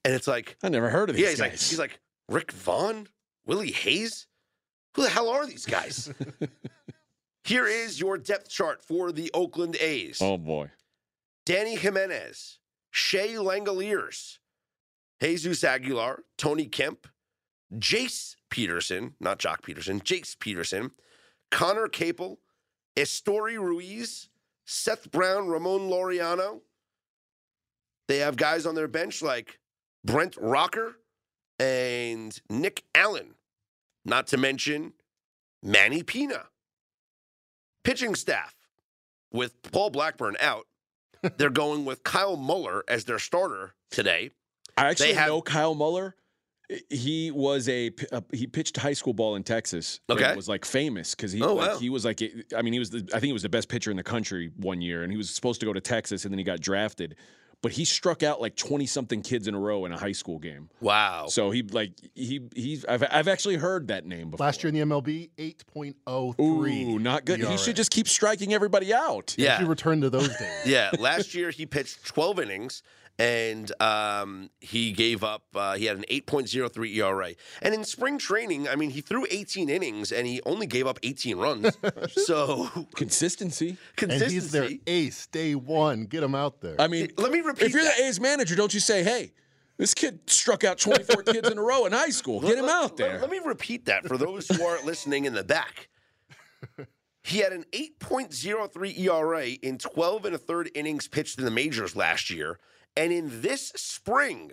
and it's like,
I never heard of these
yeah, he's like,
guys.
he's like Rick Vaughn, Willie Hayes. Who the hell are these guys? Here is your depth chart for the Oakland A's:
oh boy,
Danny Jimenez, Shea Langeliers, Jesus Aguilar, Tony Kemp, Jace Peterson, not Joc Pederson, Jace Peterson, Conner Capel, Esteury Ruiz, Seth Brown, Ramon Laureano. They have guys on their bench like Brent Rooker and Nick Allen, not to mention Manny Pina. Pitching staff with Paul Blackburn out, they're going with Kyle Muller as their starter today.
I actually
have-
know Kyle Muller. He was a, a- he pitched high school ball in Texas.
Okay.
was like famous because he
Oh,
like,
wow.
he was like I mean he was the, I think he was the best pitcher in the country one year and he was supposed to go to Texas and then he got drafted, but he struck out like twenty something kids in a row in a high school game.
Wow.
So he like he he's I've I've actually heard that name before.
Last year in the MLB, 8.03.
Ooh, not good. He should just keep striking everybody out.
yeah.
He returned to those days.
Yeah, last year he pitched 12 innings and um, he gave up. Uh, he had an 8.03 ERA. And in spring training, I mean, he threw 18 innings and he only gave up 18 runs. so
Consistency.
And
consistency.
he's their ace, day one. Get him out there.
I mean,
Let me repeat
If you're
that.
the A's manager, don't you say, "Hey, this kid struck out 24 kids in a row in high school. Get him out there."
Let, let me repeat that for those who aren't listening in the back. He had an 8.03 ERA in 12 and a third innings pitched in the majors last year. And in this spring,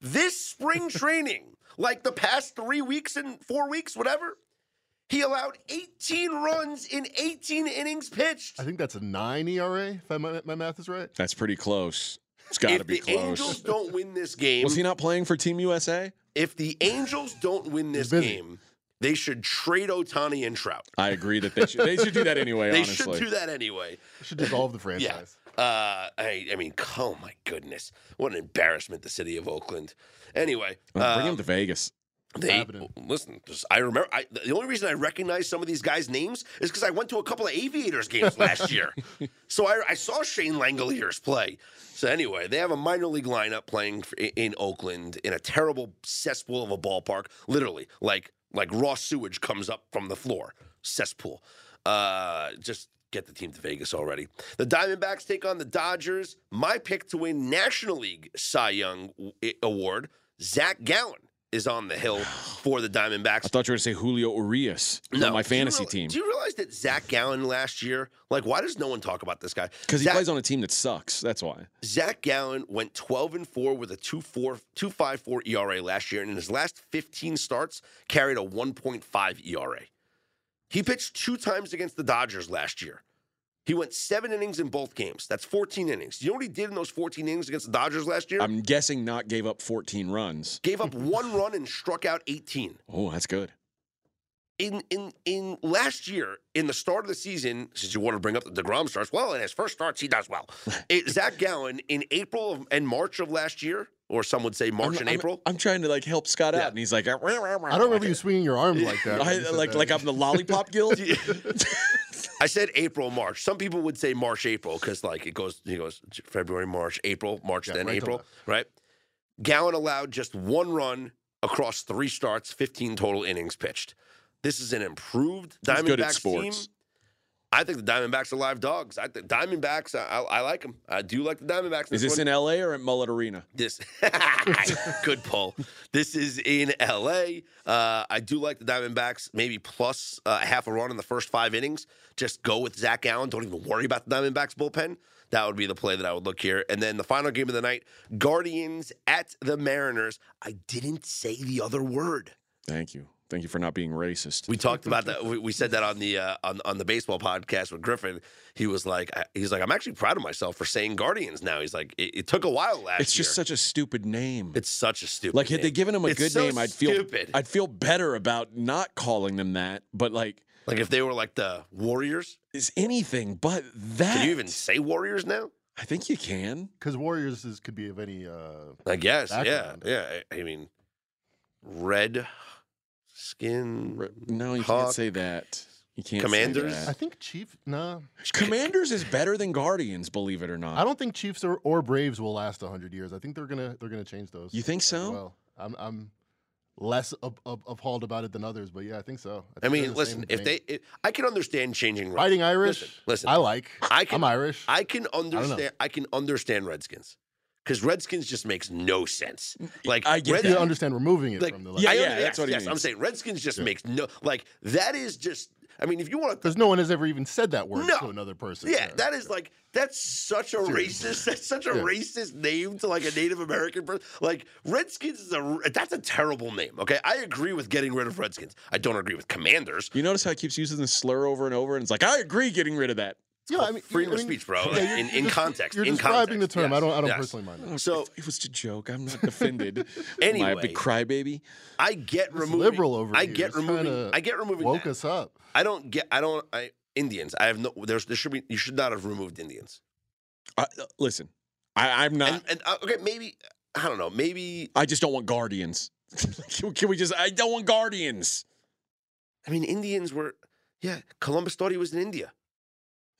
this spring training, like the past three weeks and four weeks, whatever, he allowed 18 runs in 18 innings pitched.
I think that's a nine ERA, if I, my, my math is right.
That's pretty close. It's got to
If
be
the
close.
Angels don't win this game,
Was he not playing for Team USA?
if the Angels don't win this game, they should trade Ohtani and Trout.
I agree that they should. They should do that anyway.
They
honestly,
should do that anyway.
They should dissolve the
Yeah.
franchise.
Uh, I, I mean, oh my goodness, what an embarrassment! The city of Oakland. Anyway,
Uh, bring
um,
him to Vegas.
they listen. Just, I remember I, the only reason I recognize some of these guys' names is because I went to a couple of Aviators games last year, so I, I saw Shane Langeliers play. So anyway, they have a minor league lineup playing for, in Oakland in a terrible cesspool of a ballpark, literally like like raw sewage comes up from the floor, cesspool. Uh, just get the team to Vegas already. The Diamondbacks take on the Dodgers. My pick to win National League Cy Young Award, Zach Gallen is on the hill for the Diamondbacks.
I thought you were going to say Julio Urias on
No,
my
do
fantasy
real-
team
Do you realize that Zach Gallen last year, like, why does no one talk about this guy?
because he plays on a team that sucks. That's why.
Zach Gallen went 12 and 4 with a 2.4 2.54 ERA E last year, and in his last 15 starts, carried a 1.5 ERA. He pitched two times against the Dodgers last year. He went seven innings in both games. That's 14 innings. You know what he did in those 14 innings against the Dodgers last year?
I'm guessing not gave up 14 runs.
Gave up one run and struck out 18.
Oh, that's good.
in in in last year in the start of the season, since you want to bring up the Degrom starts, well, in his first starts he does well. It, Zach Gallen in April of, and March of last year, or some would say March
I'm,
and
I'm-
April.
I'm, trying to like help Scott
Yeah.
out, and he's like,
I don't remember you swinging your arms like that.
I, like
that.
like I'm the lollipop guild.
I said April, March. Some people would say March, April, because like it goes, he goes February, March, April, March,
Yeah,
then
right
April, right? Gallen allowed just one run across three starts, 15 total innings pitched. This is an improved
He's good at
Diamondbacks team. I think the Diamondbacks are live dogs. I think Diamondbacks. I, I, I like them. I do like the Diamondbacks.
Is this
one.
in L.A. or at Mullet Arena?
This good pull. This is in L.A. Uh, I do like the Diamondbacks. Maybe plus uh, half a run in the first five innings. Just go with Zach Gallen. Don't even worry about the Diamondbacks bullpen. That would be the play that I would look here. And then the final game of the night: Guardians at the Mariners. I didn't say the other word.
Thank you. Thank you for not being racist.
We talked about that. We, we said that on the uh, on on the baseball podcast with Griffin. He was like, he's like, I'm actually proud of myself for saying Guardians. Now he's like, it, it took a while last
it's just
year.
such a stupid name.
It's such a stupid.
like had they given him a
It's
good
so
name, I'd feel
stupid.
I'd feel better about not calling them that. But like,
like if they were like the Warriors.
is anything but that.
Can you even say Warriors now?
I think you can.
because Warriors is, could be of any. Uh,
I guess.
Background.
Yeah. Yeah. I, I mean, red skin.
No, you
Hawk.
can't say that. You can't. say
Commanders?
that.
I think Chief. No,
Commanders is better than Guardians, believe it or not.
I don't think Chiefs or, or Braves will last hundred years. I think they're gonna they're gonna change those.
You think so?
Well, I'm I'm less up, up, appalled about it than others, but yeah, I think so.
I
think they're
mean, listen. If
thing.
they, if, I can understand changing. red.
fighting Irish,
Listen, listen.
I like.
I can-
I'm Irish.
I can
know.
understand. I, can understand Redskins because Redskins just makes no sense. Mm, like
I get
Red-
you
that.
understand removing it
Like,
from the
Yeah,
I
yeah,
under-
that's
yes,
what he
yes, I'm saying Redskins just makes no like that is just. I mean, if you want to,
because no one has ever even said that word
No.
to another person.
yeah, that is like that's such a
Seriously.
racist. That's such a
Yeah.
racist name to like a Native American person. Like Redskins is a that's a terrible name. Okay, I agree with getting rid of Redskins. I don't agree with Commanders.
You notice how he keeps using the slur over and over, and it's like I agree getting rid of that.
Yeah. I mean,
freedom
I
of speech, bro.
yeah, you're-
in
you're
in
just-
context,
You're
in
describing
context.
the term. I don't. I don't
yes.
personally mind that.
So
it, it was a joke. I'm not offended. Am I
Anyway.
a big crybaby?
I get
This
removing.
liberal over
I
here
get
is trying
removing. I get removing.
woke
that.
us up.
I don't get. I don't. I Indians. I have no. There's. There should be. You should not have removed Indians.
Uh, listen, I, I'm not.
And, and uh, okay, maybe. I don't know. Maybe.
I just don't want guardians. can, can we just? I don't want guardians.
I mean, Indians were. Yeah, Columbus thought he was in India,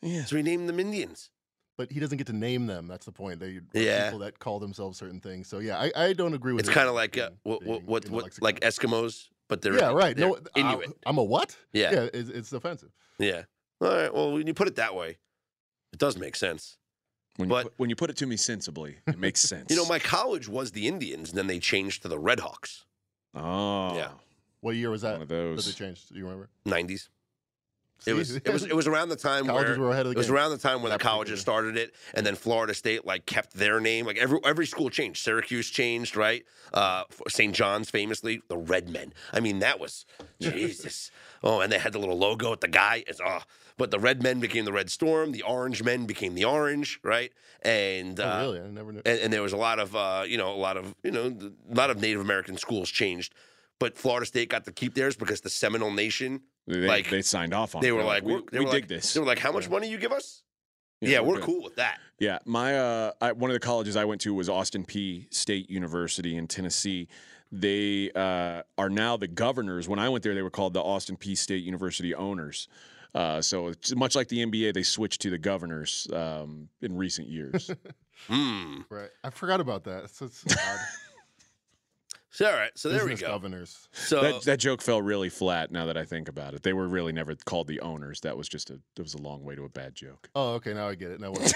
Yeah.
so he named them Indians.
but he doesn't get to name them. That's the point. They
Yeah.
people that call themselves certain things. So yeah, I, I don't agree with.
It's kind of like uh,
being-
what,
being
what, what,
in
what like Eskimos, but they're
yeah, right.
they're
No, I-
Inuit.
I'm a what?
Yeah.
yeah, it's, it's offensive.
Yeah. All right. Well, when you put it that way, it does make sense.
When,
But-
you put, when you put it to me sensibly, it makes sense.
You know, my college was the Indians, and then they changed to the Redhawks.
Oh,
Yeah.
What year was that?
one of those.
That they
those.
changed? Do you remember?
Nineties. It was. It was. It was around the time
Colleges
where
were ahead of the
it was
game.
around the time when the colleges started it, and then Florida State like kept their name. Like every every school changed. Syracuse changed, right? Uh, St. John's famously the Red Men. I mean, that was Jesus. Oh, and they had the little logo with the guy. It's oh, but the Red Men became the Red Storm. The Orange Men became the Orange, right? And
Oh,
uh,
really? I never knew.
and, and there was a lot of uh, you know a lot of you know a lot of Native American schools changed, but Florida State got to keep theirs because the Seminole Nation
They,
like,
they signed off on
they
it.
were
They're
like
we,
they
we
were
dig
like,
this.
They were like, how much
Yeah.
money you give us? Yeah, we're,
good.
cool with that.
Yeah, my uh, I, one of the colleges I went to was Austin Peay State University in Tennessee. They uh, are now the governors. When I went there, they were called the Austin Peay State University owners. Uh, so it's much like the NBA, they switched to the governors um, in recent years.
Hmm.
Right. I forgot about that. It's, it's odd.
So all right, so there we go.
governors.
So
that, that joke fell really flat. Now that I think about it, they were really never called the owners. That was just a that was a long way to a bad joke.
Oh, okay. Now I get it. Now what?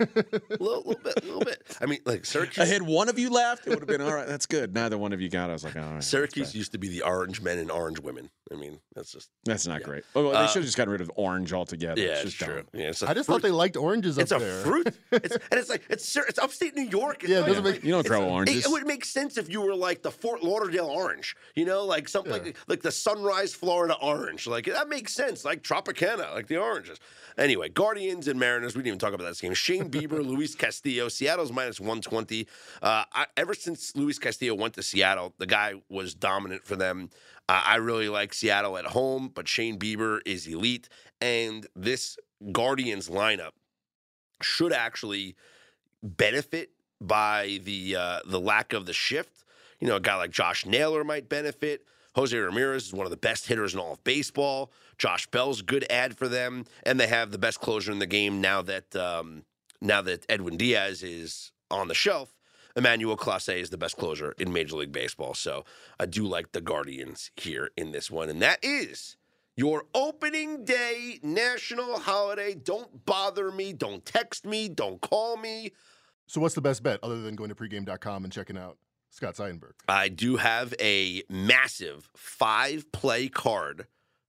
a little, little bit, a little bit. I mean, like
I had one of you laughed, it would have been all right. That's good. Neither one of you got. it. I was like, all right. that's
Syracuse used to be the orange men and orange women. I mean, that's just
That's not
Yeah.
great. Oh, well, they
Uh,
should have just gotten rid of orange altogether.
yeah,
it's
it's
just
true.
dumb.
Yeah, it's a
I just
fruit.
thought they liked oranges
It's
up
a
there.
fruit. It's, and it's like it's Syr- it's upstate New York. It's
Yeah, it
not
doesn't make-
You don't
it's-
grow
it-
oranges.
It, would make sense if you were like the Fort Lauderdale orange, you know, like something
Yeah.
like like the Sunrise, Florida orange. Like that makes sense. Like Tropicana, like the oranges. Anyway, Guardians and Mariners. We didn't even talk about that this game. Shane Bieber, Luis Castillo. Seattle's minus one twenty. Uh, ever since Luis Castillo went to Seattle, the guy was dominant for them. I really like Seattle at home, but Shane Bieber is elite, and this Guardians lineup should actually benefit by the uh, the lack of the shift. You know, a guy like Josh Naylor might benefit. Jose Ramirez is one of the best hitters in all of baseball. Josh Bell's a good ad for them, and they have the best closer in the game now that um, now that Edwin Diaz is on the shelf. Emmanuel Clase is the best closer in Major League Baseball. So I do like the Guardians here in this one. And that is your opening day national holiday. Don't bother me. Don't text me. Don't call me.
So what's the best bet other than going to pregame.com and checking out Scott Seidenberg?
I do have a massive five play card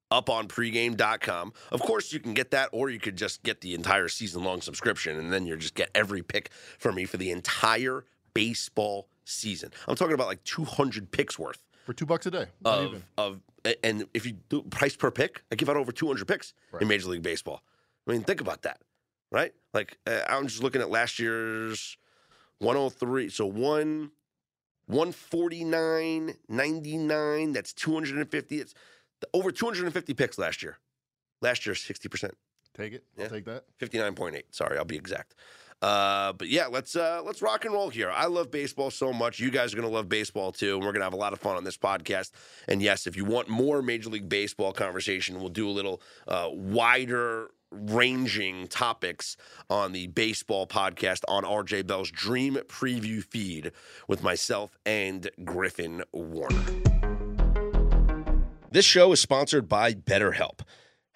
up on pregame.com. Of course, you can get that, or you could just get the entire season long subscription, and then you just get every pick from me for the entire baseball season. I'm talking about like 200 picks worth
For two bucks a day.
Of, of and if you do price per pick, I give out over 200 picks
Right.
in Major League Baseball. I mean, think about that, right? Like uh, I'm just looking at last year's 103. So one 149, 99. That's 250. It's over 250 picks last year. Last year, 60%.
Take it.
Yeah.
I'll take that.
59.8. Sorry, I'll be exact. Uh, but yeah, let's uh, let's rock and roll here. I love baseball so much. You guys are gonna love baseball too, and we're gonna have a lot of fun on this podcast. And yes, if you want more Major League Baseball conversation, we'll do a little uh, wider ranging topics on the baseball podcast on RJ Bell's Dream Preview feed with myself and Griffin Warner. This show is sponsored by BetterHelp.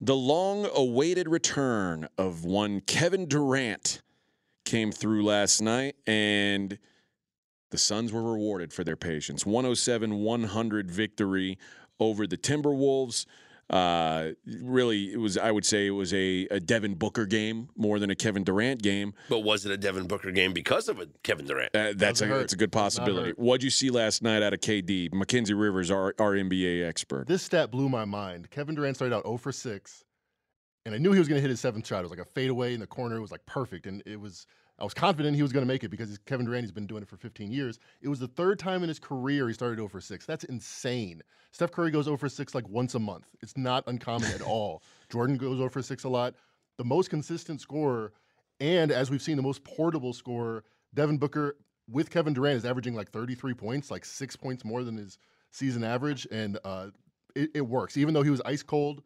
The long awaited return of one Kevin Durant came through last night, and the Suns were rewarded for their patience. 107 100 victory over the Timberwolves. Uh, really, it was, I would say, it was a, a Devin Booker game more than a Kevin Durant game.
But was it a Devin Booker game because of a Kevin Durant?
Uh, that's, a,
hurt.
that's a good possibility. What'd you see last night out of KD? Mackenzie Rivers, our, our NBA expert.
This stat blew my mind. Kevin Durant started out 0 for 6, and I knew he was going to hit his seventh shot. It was like a fadeaway in the corner. It was like perfect, and it was. I was confident he was going to make it because Kevin Durant. He's been doing it for 15 years. It was the third time in his career he started 0 for 6. That's insane. Steph Curry goes 0 for 6 like once a month. It's not uncommon at all. Jordan goes 0 for 6 a lot. The most consistent scorer, and as we've seen, the most portable scorer, Devin Booker with Kevin Durant is averaging like 33 points, like six points more than his season average, and uh, it, it works. Even though he was ice cold,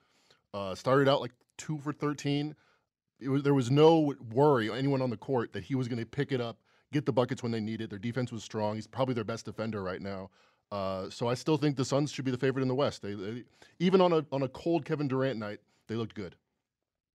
uh, started out like two for 13. It was, there was no worry, anyone on the court, that he was going to pick it up, get the buckets when they need it. Their defense was strong. He's probably their best defender right now. Uh, so I still think the Suns should be the favorite in the West. They, they even on a on a cold Kevin Durant night, they looked good.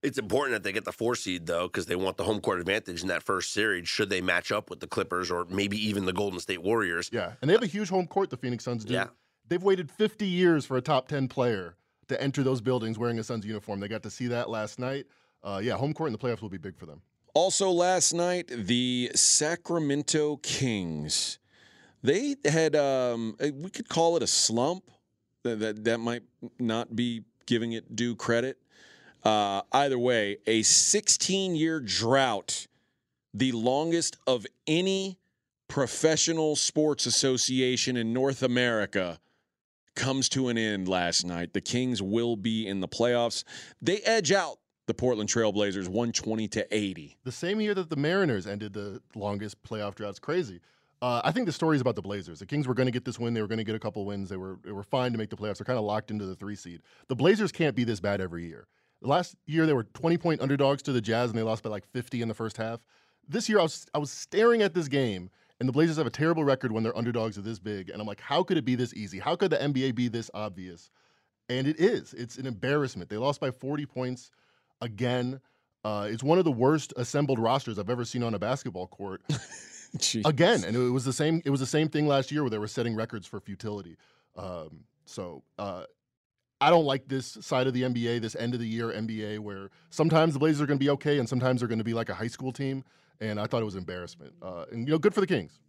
It's important that they get the four seed though, because they want the home court advantage in that first series. Should they match up with the Clippers or maybe even the Golden State Warriors?
Yeah, and they have a huge home court. The Phoenix Suns do.
Yeah.
They've waited 50 years for a top 10 player to enter those buildings wearing a Suns uniform. They got to see that last night. Uh, yeah, home court in the playoffs will be big for them.
Also, last night, the Sacramento Kings. They had, um, we could call it a slump. That, that, that might not be giving it due credit. Uh, either way, a 16 year drought, the longest of any professional sports association in North America, comes to an end last night. The Kings will be in the playoffs. They edge out the Portland Trailblazers 120 to 80.
The same year that the Mariners ended the longest playoff droughts. Crazy. Uh, I think the story is about the Blazers. The Kings were going to get this win. They were going to get a couple wins. They were they were fine to make the playoffs. They're kind of locked into the three seed. The Blazers can't be this bad every year. Last year they were 20 point underdogs to the Jazz and they lost by like 50 in the first half. This year I was I was staring at this game and the Blazers have a terrible record when their underdogs are this big and I'm like how could it be this easy? How could the NBA be this obvious? And it is. It's an embarrassment. They lost by 40 points again. Uh, it's one of the worst assembled rosters I've ever seen on a basketball court again. And it was the same. It was the same thing last year where they were setting records for futility. Um, so uh, I don't like this side of the NBA, this end of the year NBA, where sometimes the Blazers are going to be okay and sometimes they're going to be like a high school team. And I thought it was embarrassment. Uh, and you know, good for the Kings.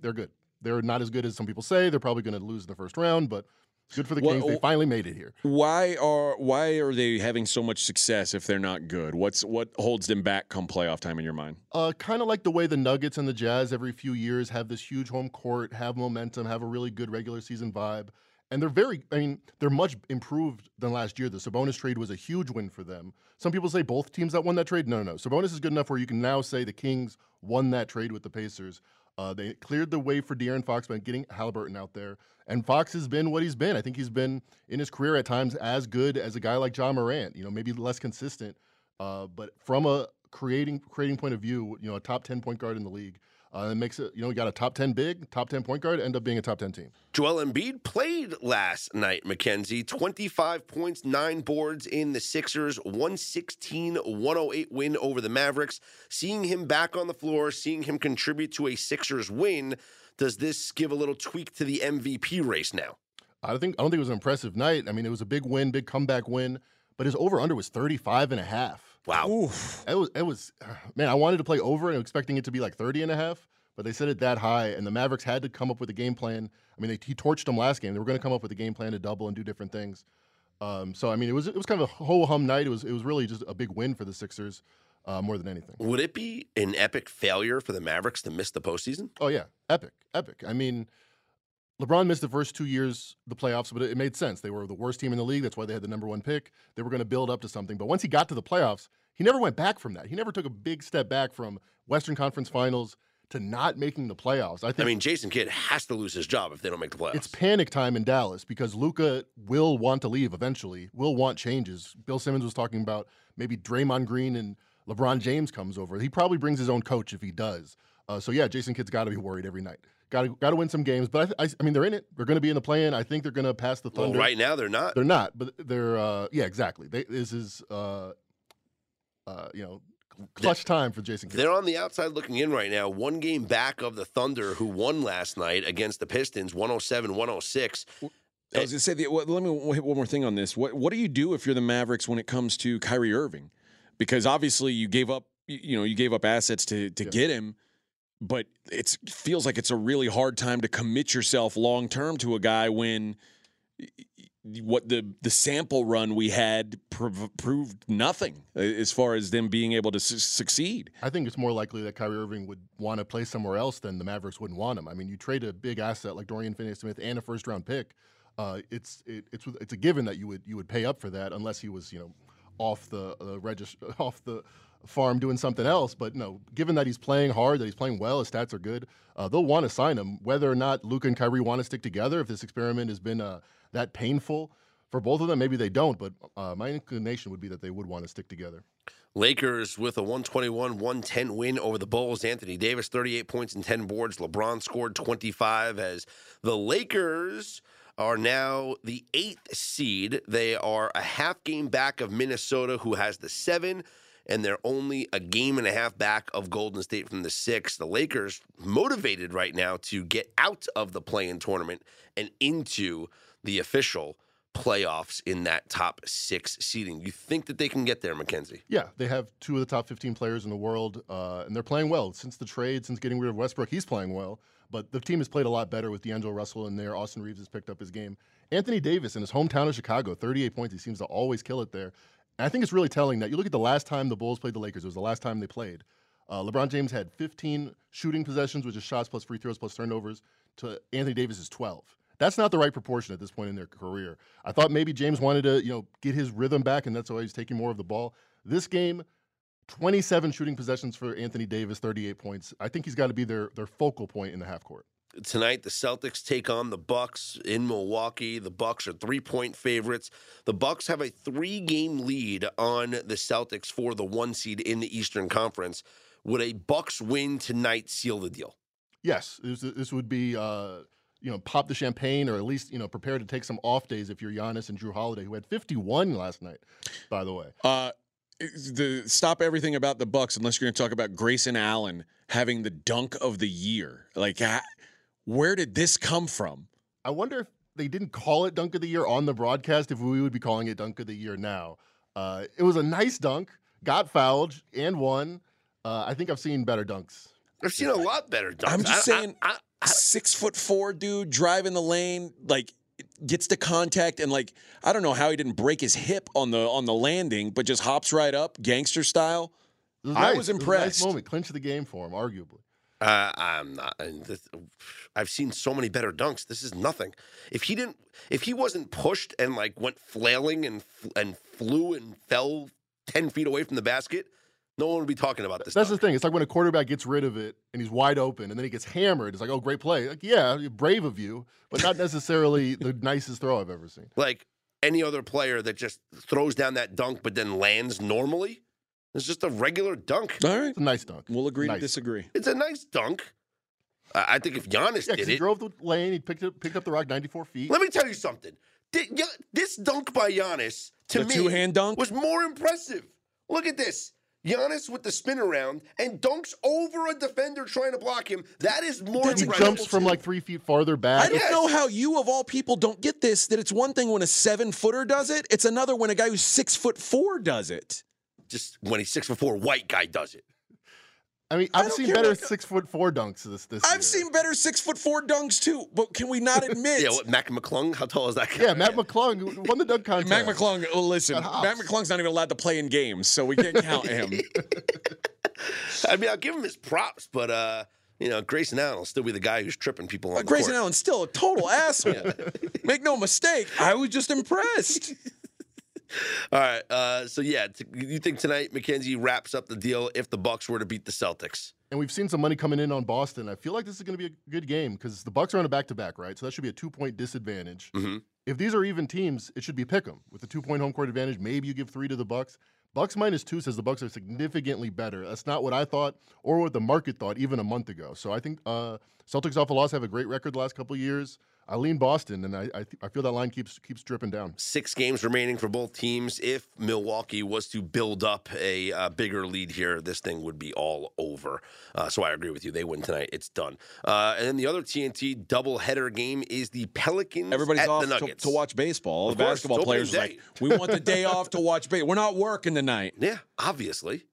They're good. They're not as good as some people say. They're probably going to lose in the first round, but good for the
Well,
Kings. They finally made it here.
Why are why are they having so much success if they're not good? What's what holds them back come playoff time in your mind?
Uh, kind of like the way the Nuggets and the Jazz every few years have this huge home court, have momentum, have a really good regular season vibe. And they're very, I mean, they're much improved than last year. The Sabonis trade was a huge win for them. Some people say both teams that won that trade. No, no, no. Sabonis is good enough where you can now say the Kings won that trade with the Pacers. Uh, they cleared the way for De'Aaron Fox by getting Halliburton out there. And Fox has been what he's been. I think he's been in his career at times as good as a guy like Ja Morant, you know, maybe less consistent. Uh, but from a creating creating point of view, you know, a top 10 point guard in the league, Uh, it makes it, you know, you got a top 10 big, top 10 point guard, end up being a top 10 team.
Joel Embiid played last night, Mackenzie. 25 points, nine boards in the Sixers, 116 108 win over the Mavericks. Seeing him back on the floor, seeing him contribute to a Sixers win, does this give a little tweak to the MVP race now?
I think I don't think it was an impressive night. I mean, it was a big win, big comeback win, but his over under was 35 and a half.
Wow.
Oof.
It was it was man, I wanted to play over and expecting it to be like 30 and a half, but they set it that high and the Mavericks had to come up with a game plan. I mean, they, he torched them last game. They were going to come up with a game plan to double and do different things. Um, so I mean, it was it was kind of a ho hum night. It was it was really just a big win for the Sixers uh, more than anything.
Would it be an epic failure for the Mavericks to miss the postseason?
Oh yeah, epic, epic. I mean, LeBron missed the first two years the playoffs, but it, it made sense. They were the worst team in the league. That's why they had the number one pick. They were going to build up to something. But once he got to the playoffs, he never went back from that. He never took a big step back from Western Conference Finals to not making the playoffs. I think.
I mean, Jason Kidd has to lose his job if they don't make the playoffs.
it's panic time in Dallas because Luka will want to leave eventually. Will want changes. Bill Simmons was talking about maybe Draymond Green and LeBron James comes over. He probably brings his own coach if he does. Uh, so yeah, Jason Kidd's got to be worried every night. Got to got to win some games, but I, th- I, I mean they're in it. They're going to be in the play-in. I think they're going to pass the
well,
Thunder.
right now they're not.
They're not, but they're uh, yeah, exactly. They, this is uh, uh, you know clutch time for Jason Kidd.
They're on the outside looking in right now, one game back of the Thunder, who won last night against the Pistons, 107 106.
I was going to say, the, well, let me hit one more thing on this. What what do you do if you're the Mavericks when it comes to Kyrie Irving? Because obviously you gave up, you you know, you gave up assets to to
Yeah.
get him, but it feels like it's a really hard time to commit yourself long term to a guy when what the the sample run we had prov- proved nothing uh, as far as them being able to su- succeed.
I think it's more likely that Kyrie Irving would want to play somewhere else than the Mavericks wouldn't want him. I mean, you trade a big asset like Dorian Finney-Smith and a first-round pick. Uh, it's it, it's it's a given that you would you would pay up for that unless he was you know off the uh, off the farm doing something else. But no, given that he's playing hard, that he's playing well, his stats are good, uh, they'll want to sign him. Whether or not Luka and Kyrie want to stick together, if this experiment has been uh, that painful for both of them, maybe they don't. But uh, my inclination would be that they would want to stick together.
Lakers with a 121 110 win over the Bulls. Anthony Davis, 38 points and 10 boards. LeBron scored 25 as the Lakers are now the eighth seed. They are a half game back of Minnesota, who has the seven, and they're only a game and a half back of Golden State from the six. The Lakers motivated right now to get out of the play in tournament and into the official playoffs in that top six seeding. You think that they can get there, Mackenzie?
Yeah, they have two of the top 15 players in the world, uh, and they're playing well. Since the trade, since getting rid of Westbrook, he's playing well. But the team has played a lot better with D'Angelo Russell in there. Austin Reaves has picked up his game. Anthony Davis in his hometown of Chicago, 38 points. He seems to always kill it there. And I think it's really telling that you look at the last time the Bulls played the Lakers, it was the last time they played. Uh, LeBron James had 15 shooting possessions, which is shots plus free throws plus turnovers, to Anthony Davis's 12. That's not the right proportion at this point in their career. I thought maybe James wanted to, you know, get his rhythm back, and that's why he's taking more of the ball. This game, 27 shooting possessions for Anthony Davis, 38 points. I think he's got to be their their focal point in the half court.
Tonight the celtics take on the bucks in milwaukee the bucks are three point favorites the bucks have a three game lead on the celtics for the one seed in the eastern conference would a bucks win tonight seal the deal
Yes, this, this would be, uh, you know, pop the champagne or at least, you know, prepare to take some off days if you're Giannis and Jrue Holiday, who had 51 last night, by the way.
Uh, the stop everything about the Bucks unless you're going to talk about Grayson Allen having the dunk of the year. Like, ha- where did this come from?
I wonder if they didn't call it Dunk of the Year on the broadcast, if we would be calling it Dunk of the Year now. Uh, it was a nice dunk, got fouled, and won. Uh, I think I've seen better dunks.
i've seen a lot better dunks.
I'm just
I- I-
saying-
I- I-
Six foot four dude driving the lane, like gets to contact and like I don't know how he didn't break his hip on the on the landing, but just hops right up, gangster style.
It was
I
nice.
was
It a
impressed.
nice moment, clinched the game for him, arguably.
Uh, I'm not. I've seen so many better dunks. This is nothing. If he didn't, if he wasn't pushed and like went flailing and and flew and fell ten feet away from the basket, no one would be talking about this.
That's the thing. It's like when a quarterback gets rid of it and he's wide open, and then he gets hammered. It's like, oh, great play. Like, yeah, brave of you, but not necessarily the nicest throw I've ever seen.
like any other player that just throws down that dunk but then lands normally. It's just a regular dunk.
All right.
It's a nice dunk.
We'll agree
Nice.
to disagree.
It's a nice dunk. I I think if Giannis
Yeah,
did
because he
it,
drove the lane, he picked up picked up the rock 94 feet.
let me tell you something. This dunk by Giannis to
The
me
two-hand dunk?
was more impressive. Look at this. Giannis with the spin around and dunks over a defender trying to block him. That is more
That's
he
impressive.
jumps from like three feet farther back.
I
don't
know how you, of all people, don't get this. That it's one thing when a seven footer does it. It's another when a guy who's six foot four does it.
Just when he's six foot four, white guy does it.
I mean,
I
I've
don't
seen better
what-
six foot four dunks this this.
I've seen better six foot four dunks too, but can we not admit?
Yeah, what Mac McClung? How tall is that guy?
Yeah, Matt McClung won the dunk contest.
Mac McClung, oh, listen, Matt McClung's not even allowed to play in games, so we can't count him.
I mean, I'll give him his props, but uh, you know, Grayson Allen will still be the guy who's tripping people on the
Grayson
court.
Allen's still a total asshole. Make no mistake, I was just impressed.
All right, uh, so yeah, t- you think tonight Mackenzie wraps up the deal if the Bucks were to beat the Celtics?
And we've seen some money coming in on Boston. I feel like this is going to be a good game because the Bucks are on a back to back, right? So that should be a two point disadvantage.
hmm
If these are even teams, it should be pick 'em with the two point home court advantage. Maybe you give three to the Bucks. Bucks minus two says the Bucks are significantly better. That's not what I thought or what the market thought even a month ago. So I think uh, Celtics off a loss have a great record the last couple of years. I lean Boston, and I I, th- I feel that line keeps keeps dripping down.
Six games remaining for both teams. If Milwaukee was to build up a uh, bigger lead here, this thing would be all over. Uh, so I agree with you. They win tonight. It's done. Uh, and then the other TNT doubleheader game is the Pelicans
Everybody's
at
off
the
to,
Nuggets.
to watch baseball. All
Of
the
course,
basketball players are like, we want the day off to watch baseball. We're not working tonight.
Yeah, obviously.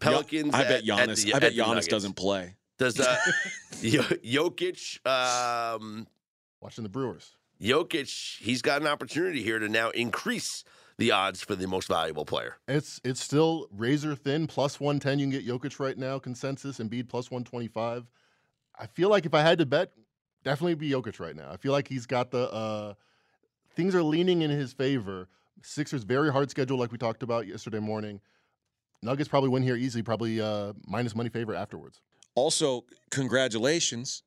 Pelicans.
I bet
at-
Giannis.
at the-
I bet
at the
Giannis doesn't play.
Does uh, Jo- Jokic? Um,
Watching the Brewers.
Jokic, he's got an opportunity here to now increase the odds for the most valuable player.
It's it's still razor thin, plus 110. You can get Jokic right now, consensus, and Embiid plus 125. I feel like if I had to bet, definitely be Jokic right now. I feel like he's got the uh, things are leaning in his favor. Sixers very hard schedule, like we talked about yesterday morning. Nuggets probably win here easily, probably uh, minus money favor afterwards.
Also, congratulations.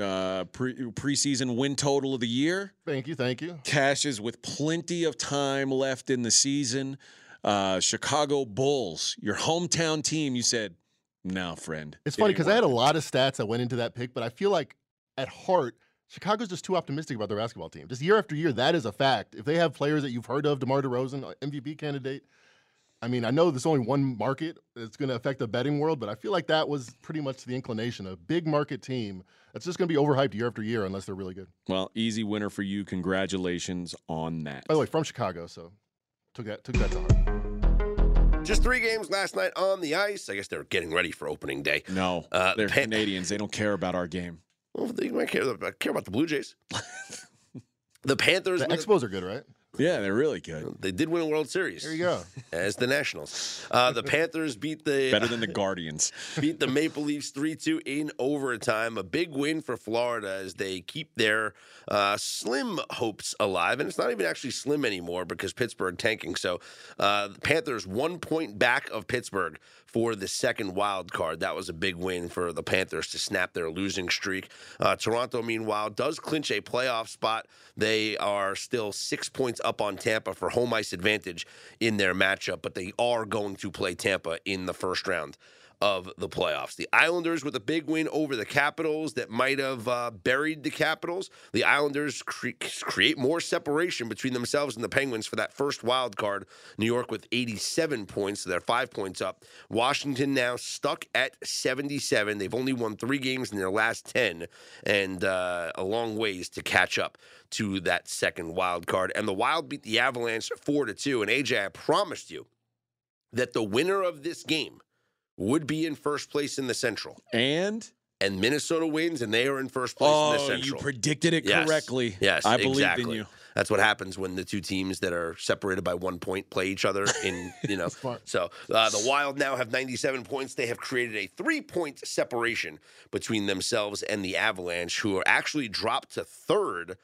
Uh, pre- preseason win total of the year.
Thank you, thank you.
Cashes with plenty of time left in the season. Uh, Chicago Bulls, your hometown team. You said, "No, friend."
It's
it
funny because I had a lot of stats that went into that pick, but I feel like at heart, Chicago's just too optimistic about their basketball team. Just year after year, that is a fact. If they have players that you've heard of, DeMar DeRozan, uh, MVP candidate. I mean, I know there's only one market that's going to affect the betting world, but I feel like that was pretty much the inclination. A big market team that's just going to be overhyped year after year unless they're really good.
Well, easy winner for you. Congratulations on that.
By the way, from Chicago, so took that took that to heart.
Just three games last night on the ice. I guess they're getting ready for opening day.
no,
Uh,
they're
Pan-
Canadians. They don't care about our game.
Well, they might care, care about the Blue Jays. the Panthers.
The
win-
Expos are good, right?
Yeah, they're really good.
they did win a World Series.
There you go.
As the Nationals, uh, the Panthers beat the
Better than the Guardians.
beat the Maple Leafs 3 2 in overtime. A big win for Florida as they keep their uh, slim hopes alive. And it's not even actually slim anymore because Pittsburgh tanking. So uh, the Panthers one point back of Pittsburgh for the second wild card. That was a big win for the Panthers to snap their losing streak. Uh, Toronto, meanwhile, does clinch a playoff spot. They are still six points up on Tampa for home ice advantage in their matchup, but they are going to play Tampa in the first round of the playoffs. The Islanders with a big win over the Capitals that might have uh, buried the Capitals. The Islanders cre- create more separation between themselves and the Penguins for that first wild card. New York with 87 points, so they're five points up. Washington now stuck at 77. They've only won three games in their last 10, and uh, a long ways to catch up to that second wild card. And the Wild beat the Avalanche four to two. And AJ, I promised you that the winner of this game would be in first place in the Central.
And
And Minnesota wins, and they are in first place in
oh,
the
you predicted it
Yes.
correctly.
Yes,
I believed
exactly.
in you.
That's what happens when the two teams that are separated by one point play each other. In you know, so uh, the Wild now have 97 points. They have created a three-point separation between themselves and the Avalanche, who are actually dropped to third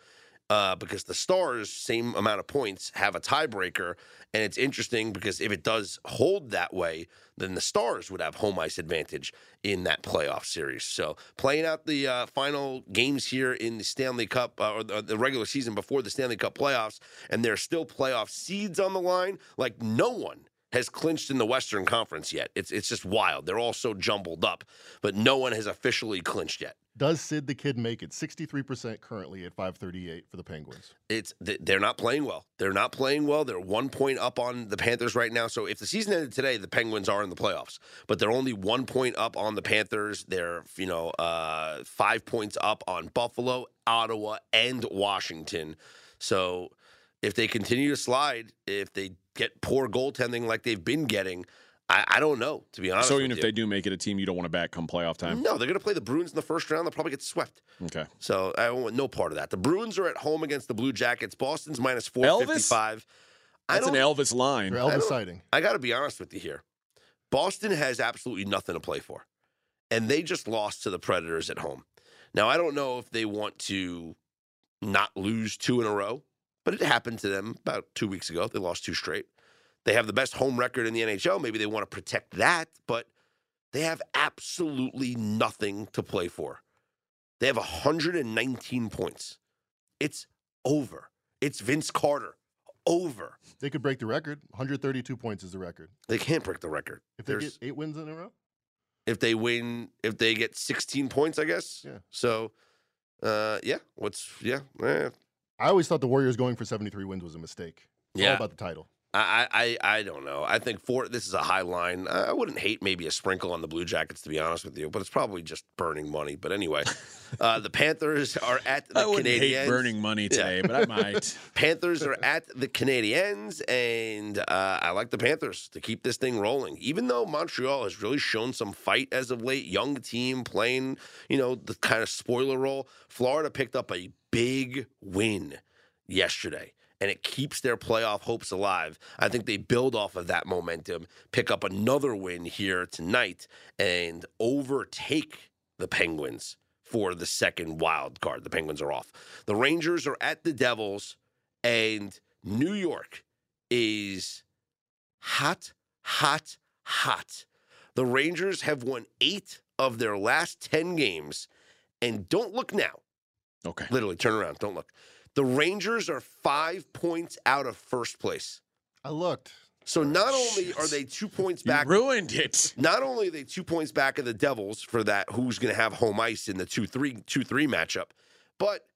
uh, because the Stars, same amount of points, have a tiebreaker. And it's interesting because if it does hold that way, then the Stars would have home ice advantage in that playoff series. So playing out the uh, final games here in the Stanley Cup uh, or the, the regular season before the Stanley Cup playoffs, and there's still playoff seeds on the line. Like no one has clinched in the Western Conference yet. It's it's just wild. They're all so jumbled up, but no one has officially clinched yet.
Does Sid the Kid make it? 63% currently at 538 for the Penguins.
It's they're not playing well. They're not playing well. They're one point up on the Panthers right now. So if the season ended today, the Penguins are in the playoffs. But they're only one point up on the Panthers. They're you know uh, five points up on Buffalo, Ottawa, and Washington. So if they continue to slide, if they get poor goaltending like they've been getting, I, I don't know to be honest.
So
with
even if
you.
they do make it a team you don't want to back come playoff time.
no, they're going to play the Bruins in the first round. They'll probably get swept.
Okay.
So I want no part of that. The Bruins are at home against the Blue Jackets. Boston's minus four fifty five.
That's an. Elvis line.
They're
I
Elvis
don't-
sighting.
I got to be honest with you here. Boston has absolutely nothing to play for, and they just lost to the Predators at home. Now I don't know if they want to not lose two in a row, but it happened to them about two weeks ago. They lost two straight. They have the best home record in the NHL. Maybe they want to protect that, but they have absolutely nothing to play for. They have 119 points. It's over. It's Vince Carter. Over.
They could break the record. 132 points is the record.
They can't break the record.
If they
There's-
get eight wins in a row,
if they win, if they get 16 points, I guess.
Yeah.
So, uh, yeah. What's yeah, eh.
I always thought the Warriors going for 73 wins was a mistake. It's all
yeah.
about the title.
I, I I don't know. I think four. This is a high line. I wouldn't hate maybe a sprinkle on the Blue Jackets to be honest with you, but it's probably just burning money. But anyway, uh, the Panthers are at the
I wouldn't hate burning money today, but I might.
Panthers are at the Canadiens, and uh, I like the Panthers to keep this thing rolling. Even though Montreal has really shown some fight as of late, young team playing, you know, the kind of spoiler role. Florida picked up a big win yesterday, and it keeps their playoff hopes alive. I think they build off of that momentum, pick up another win here tonight, and overtake the Penguins for the second wild card. The Penguins are off. The Rangers are at the Devils, and New York is hot, hot, hot. The Rangers have won eight of their last 10 games, and don't look now.
Okay.
Literally, turn around. Don't look. The Rangers are five points out of first place.
I looked.
So not oh,
only
are they two points
You
back
ruined it.
not only are they two points back of the Devils for that who's going to have home ice in the 2 3 2 3 matchup, but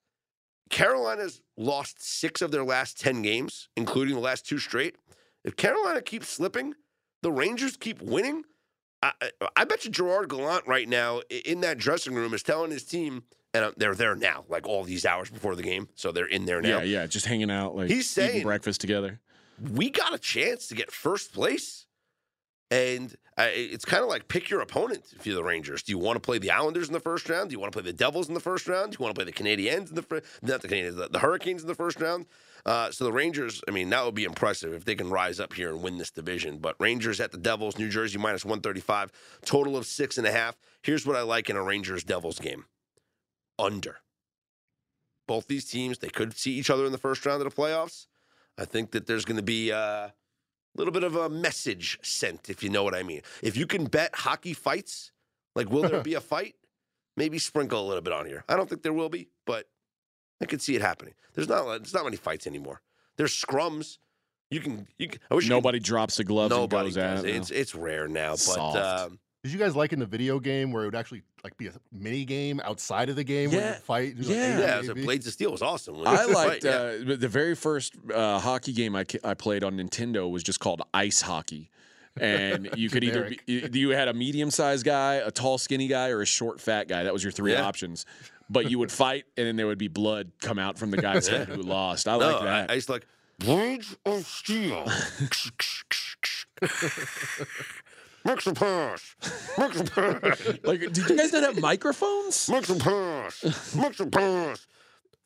Carolina's lost six of their last 10 games, including the last two straight. If Carolina keeps slipping, the Rangers keep winning. I, I, I bet you Gerard Gallant right now in that dressing room is telling his team, and uh, they're there now, like all these hours before the game. So they're in there now.
Yeah, yeah. Just hanging out, like
He's
eating
saying-
breakfast together.
we got a chance to get first place. And uh, it's kind of like pick your opponent if you're the Rangers. Do you want to play the Islanders in the first round? Do you want to play the Devils in the first round? Do you want to play the Canadiens in the first? Not the Canadiens, the, the Hurricanes in the first round. Uh, so the Rangers, I mean, that would be impressive if they can rise up here and win this division. But Rangers at the Devils, New Jersey minus 135, total of six and a half. Here's what I like in a Rangers Devils game under. Both these teams, they could see each other in the first round of the playoffs. I think that there's going to be a little bit of a message sent, if you know what I mean. If you can bet hockey fights, like will there be a fight? Maybe sprinkle a little bit on here. I don't think there will be, but I could see it happening. There's not there's not many fights anymore. There's scrums. You can you. Can, I wish could-
Nobody drops the gloves and
nobody
goes
does.
at it.
It's it's rare now, but um,
Did you guys like in the video game where it would actually like be a mini game outside of the game where
Yeah.
you fight? and, like,
Yeah.
A,
yeah,
A,
so
B?
Blades of Steel was awesome. When
I
it was a
liked
fight, yeah.
uh, the very first uh, hockey game I, I played on Nintendo was just called ice hockey. And you could either be, you you had a medium sized guy, a tall skinny guy, or a short fat guy. That was your three
Yeah.
options. But you would fight, and then there would be blood come out from the guy's head who lost. I
no,
like
I,
that.
I used to like Blades of Steel. Mix a pass. Mix a pass.
like, did you guys not have microphones?
Mix a pass. Mix a pass.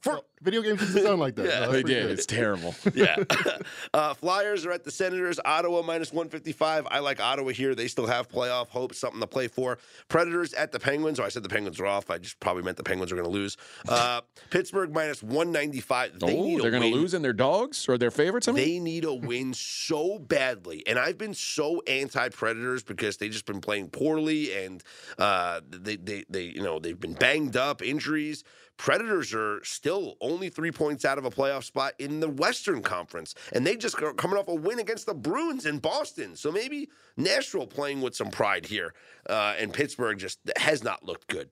For,
Video games used to sound like that.
Yeah.
No,
They did.
good.
It's terrible.
yeah. uh, Flyers are at the Senators. Ottawa minus 155. I like Ottawa here. They still have playoff hopes, something to play for. Predators at the Penguins. Oh, I said the Penguins are off. I just probably meant the Penguins are going to lose. Uh, Pittsburgh minus 195. They
oh, they're going to lose and their dogs or their favorites? I mean,
They need a win so badly, and I've been so anti Predators because they just been playing poorly, and uh, they, they, they, you know, they've been banged up, injuries. Predators are still only three points out of a playoff spot in the Western Conference, and they just are coming off a win against the Bruins in Boston. So maybe Nashville playing with some pride here, uh, and Pittsburgh just has not looked good.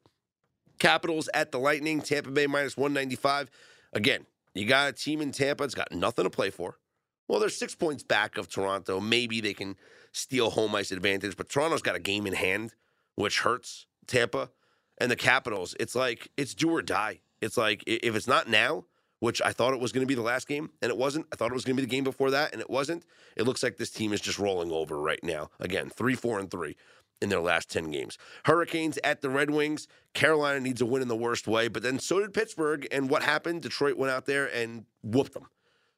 Capitals at the Lightning, Tampa Bay minus 195. Again, you got a team in Tampa that's got nothing to play for. Well, they're six points back of Toronto. Maybe they can steal home ice advantage, but Toronto's got a game in hand, which hurts Tampa. And the Capitals, it's like it's do or die. It's like if it's not now, which I thought it was going to be the last game, and it wasn't. I thought it was going to be the game before that, and it wasn't. It looks like this team is just rolling over right now. Again, three, four, and three in their last 10 games. Hurricanes at the Red Wings. Carolina needs a win in the worst way, but then so did Pittsburgh. And what happened? Detroit went out there and whooped them.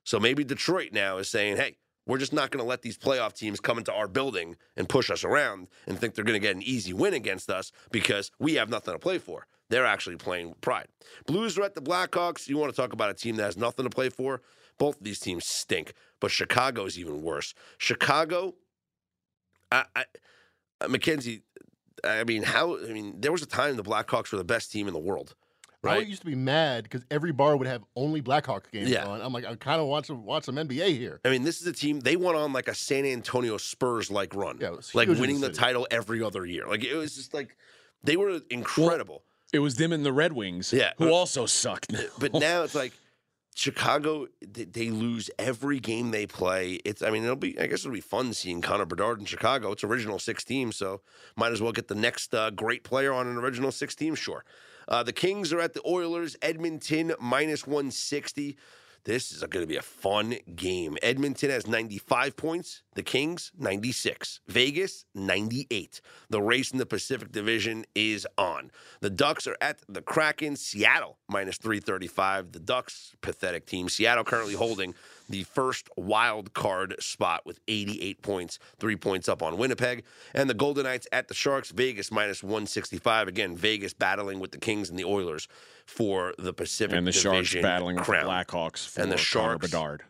So maybe Detroit now is saying, hey, we're just not going to let these playoff teams come into our building and push us around and think they're going to get an easy win against us because we have nothing to play for. They're actually playing with pride. Blues are at the Blackhawks. You want to talk about a team that has nothing to play for? Both of these teams stink, but Chicago is even worse. Chicago, I, I uh, Mackenzie, I mean, how? I mean, there was a time the Blackhawks were the best team in the world,
I used to be mad because every bar would have only Blackhawk games
Yeah.
on. I'm like, I kind of want to watch some NBA here.
I mean, this is a team they went on like a San Antonio Spurs like run,
Yeah, it was
like
huge in
winning
the
the title every other year. Like it was just like they were incredible.
It was them and the Red Wings,
Yeah.
who also sucked. now.
but now it's like Chicago, they, they lose every game they play. It's, I mean, it'll be, I guess it'll be fun seeing Connor Bedard in Chicago. It's original six team, so might as well get the next uh, great player on an original six team. Sure. Uh, the Kings are at the Oilers, Edmonton minus 160. This is going to be a fun game. Edmonton has 95 points. The Kings, 96. Vegas, 98. The race in the Pacific Division is on. The Ducks are at the Kraken. Seattle, minus 335. The Ducks, pathetic team. Seattle currently holding the first wild card spot with 88 points, three points up on Winnipeg. And the Golden Knights at the Sharks, Vegas, minus 165. Again, Vegas battling with the Kings and the Oilers for the Pacific
and the Sharks
Division
battling with the. Blackhawks for
And the
Connor
Sharks-
Bedard.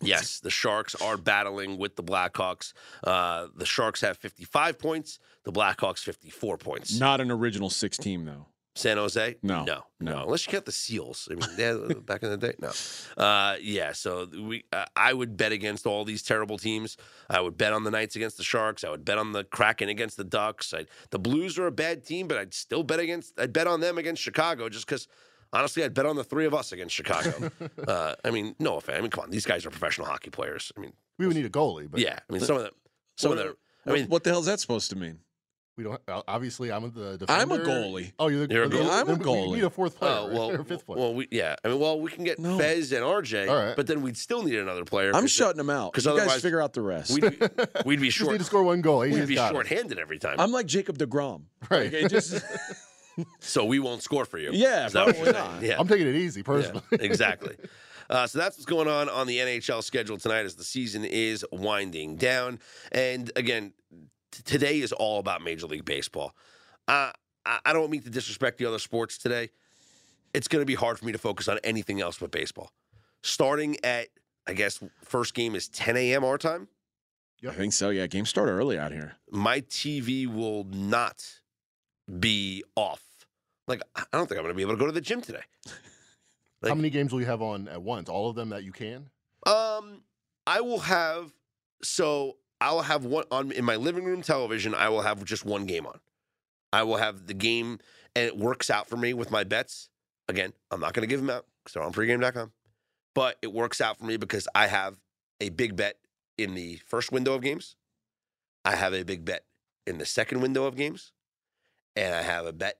Yes, the Sharks are battling with the Blackhawks. Uh, the Sharks have 55 points. The Blackhawks 54 points.
Not an original six team though.
San Jose?
No,
no,
no.
Unless you count the Seals. I mean, back in the day, no. Uh, yeah, so we, uh, I would bet against all these terrible teams. I would bet on the Knights against the Sharks. I would bet on the Kraken against the Ducks. i the Blues are a bad team, but I'd still bet against. I'd bet on them against Chicago just because. Honestly, I'd bet on the three of us against Chicago. uh, I mean, no offense. I mean, come on, these guys are professional hockey players. I mean,
We would need a goalie, but
yeah. I mean, some of them, some of them. I mean,
what the hell is that supposed to mean?
we don't. uh, Obviously, I'm the defender.
I'm a goalie.
Oh, you're the.
You're a goalie?
I'm a
then we-
goalie.
We need a fourth player,
Oh well,
or fifth player.
well, we, yeah. I mean, well, we can get
No.
Fez and RJ,
All right.
but then we'd still need another player.
I'm
'cause
shutting them out.
'cause
you guys
otherwise
figure out the rest.
We'd be, we'd be
Just
short.
need to score one goal.
We'd be
got it.
every time.
I'm like Jacob deGrom.
Right.
Like, just,
so we won't score for you.
Yeah,
Is that what
probably
you're
not.
Yeah,
I'm taking it easy personally.
Yeah, exactly. Uh, so that's what's going on on the NHL schedule tonight as the season is winding down. And again, t- today is all about Major League Baseball. Uh, I, I don't mean to disrespect the other sports today. It's going to be hard for me to focus on anything else but baseball. Starting at, I guess, first game is 10 a.m. our time.
I think so. Yeah, games start early out here.
My TV will not be off. Like, I don't think I'm going to be able to go to the gym today.
How many games will you have on at once? All of them that you can?
Um, I will have so I'll have one on in my living room television. I will have just one game on. I will have the game, and it works out for me with my bets. Again, I'm not going to give them out because they're on pregame.com, but it works out for me because I have a big bet in the first window of games. I have a big bet in the second window of games, and I have a bet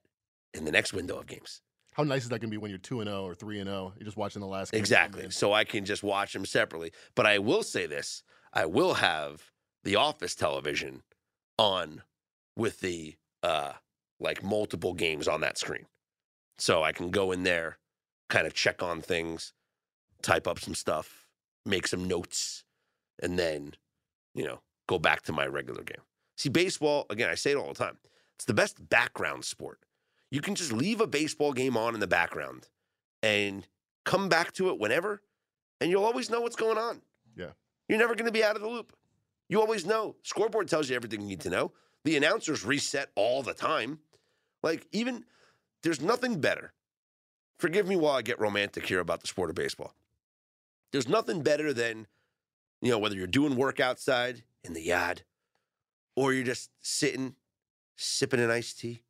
in the next window of games.
How nice is that going to be when you're 2 and 0 or 3 and 0? You're just watching the last game.
Exactly. So I can just watch them separately. But I will say this I will have the office television on with the uh like multiple games on that screen. So I can go in there, kind of check on things, type up some stuff, make some notes, and then, you know, go back to my regular game. See, baseball, again, I say it all the time. It's the best background sport. You can just leave a baseball game on in the background and come back to it whenever, and you'll always know what's going on.
Yeah.
You're never going to be out of the loop. You always know. Scoreboard tells you everything you need to know. The announcers reset all the time. Like, even there's nothing better. Forgive me while I get romantic here about the sport of baseball. There's nothing better than, you know, whether you're doing work outside in the yard or you're just sitting, sipping an iced tea,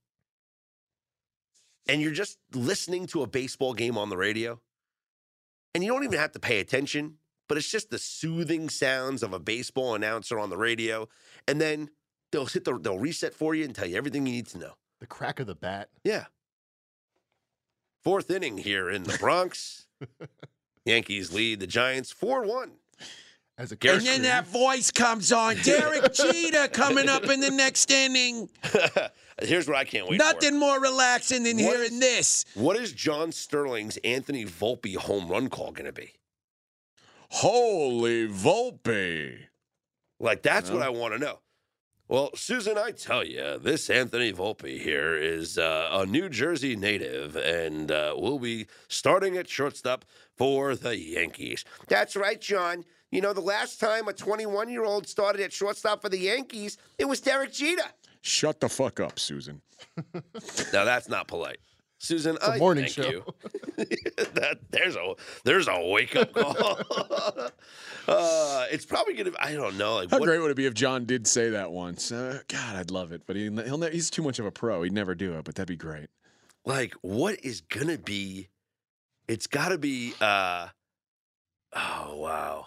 and you're just listening to a baseball game on the radio, and you don't even have to pay attention, but it's just the soothing sounds of a baseball announcer on the radio, and then they'll hit the they'll reset for you and tell you everything you need to know.
The crack of the bat.
Yeah. Fourth inning here in the Bronx. Yankees lead the Giants 4 1.
As a
Garrett
And then that voice comes on. Derek Jeter coming up in the next inning.
Here's what I can't wait for.
Nothing more relaxing than
What
hearing
is-
this.
What is John Sterling's Anthony Volpe home run call going to be?
Holy Volpe.
Like, that's what I want to know. Well, Suzyn, I tell you, this Anthony Volpe here is uh, a New Jersey native and uh, will be starting at shortstop for the Yankees. That's right, John. You know, the last time a 21 year old started at shortstop for the Yankees, it was Derek Jeter.
Shut the fuck up, Suzyn.
Now, that's not polite. Suzyn,
a
I
morning
thank
show.
you. that, there's a there's a wake up call. uh, it's probably gonna. I don't know. Like
How
what,
great would it be if John did say that once? Uh, God, I'd love it, but he, he'll ne- he's too much of a pro. He'd never do it, but that'd be great.
like what is gonna be it's gotta be uh oh wow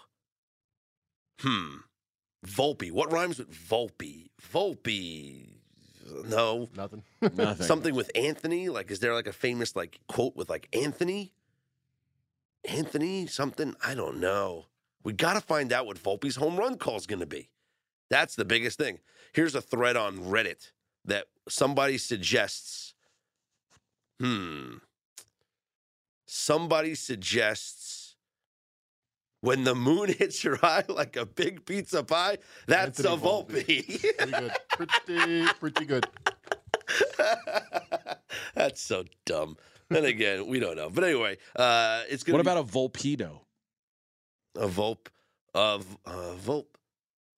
hmm. Volpe. What rhymes with volpe? Volpe. No.
Nothing.
Nothing.
something with anthony? Like is there like a famous like quote with like anthony? Anthony something? I don't know. We gotta find out what volpe's home run call is gonna be. That's the biggest thing. Here's a thread on reddit that somebody suggests. Hmm. Somebody suggests when the moon hits your eye like a big pizza pie, that's
Anthony
a Volpe.
Pretty good. Pretty, pretty good.
that's so dumb. And again, we don't know. But anyway, uh, it's going
What
to
about a Volpedo?
a Volpe, of uh, Volpe,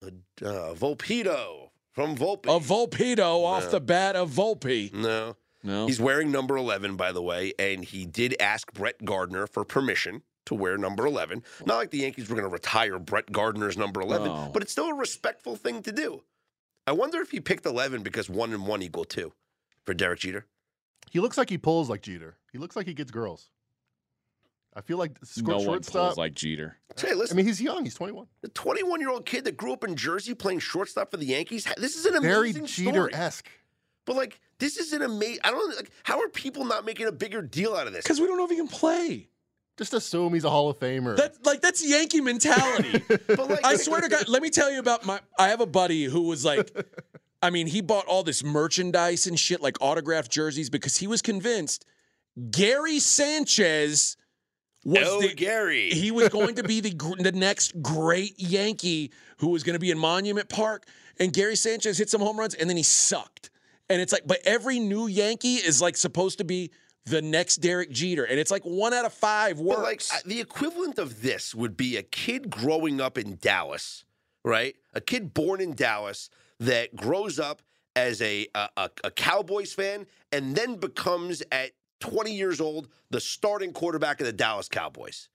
a uh, Volpedo from Volpe.
A Volpedo off the bat of Volpe.
no.
No.
He's wearing number 11, by the way, and he did ask Brett Gardner for permission to wear number 11. Not like the Yankees were going to retire Brett Gardner's number 11,
No.
but it's still a respectful thing to do. I wonder if he picked 11 because one and one equal two for Derek Jeter.
He looks like he pulls like Jeter. He looks like he gets girls. I feel like sc-
no one
shortstop.
pulls like Jeter.
Hey,
I mean, he's young. He's 21.
the 21 year old kid that grew up in Jersey playing shortstop for the Yankees, this is an
Very
amazing
Jeter esque.
But like, this is an amazing. I don't like. How are people not making a bigger deal out of this?
Because we don't know if he can play.
Just assume he's a Hall of Famer.
That like that's Yankee mentality.
But like,
I swear to God, let me tell you about my. I have a buddy who was like, I mean, he bought all this merchandise and shit, like autographed jerseys, because he was convinced Gary Sanchez was
oh,
the.
Gary.
He was going to be the the next great Yankee who was going to be in Monument Park, and Gary Sanchez hit some home runs, and then he sucked. And it's like, but every new Yankee is like supposed to be the next Derek Jeter, and it's like one out of five works.
But like the equivalent of this would be a kid growing up in Dallas, right? A kid born in Dallas that grows up as a a, a, a Cowboys fan and then becomes at 20 years old the starting quarterback of the Dallas Cowboys.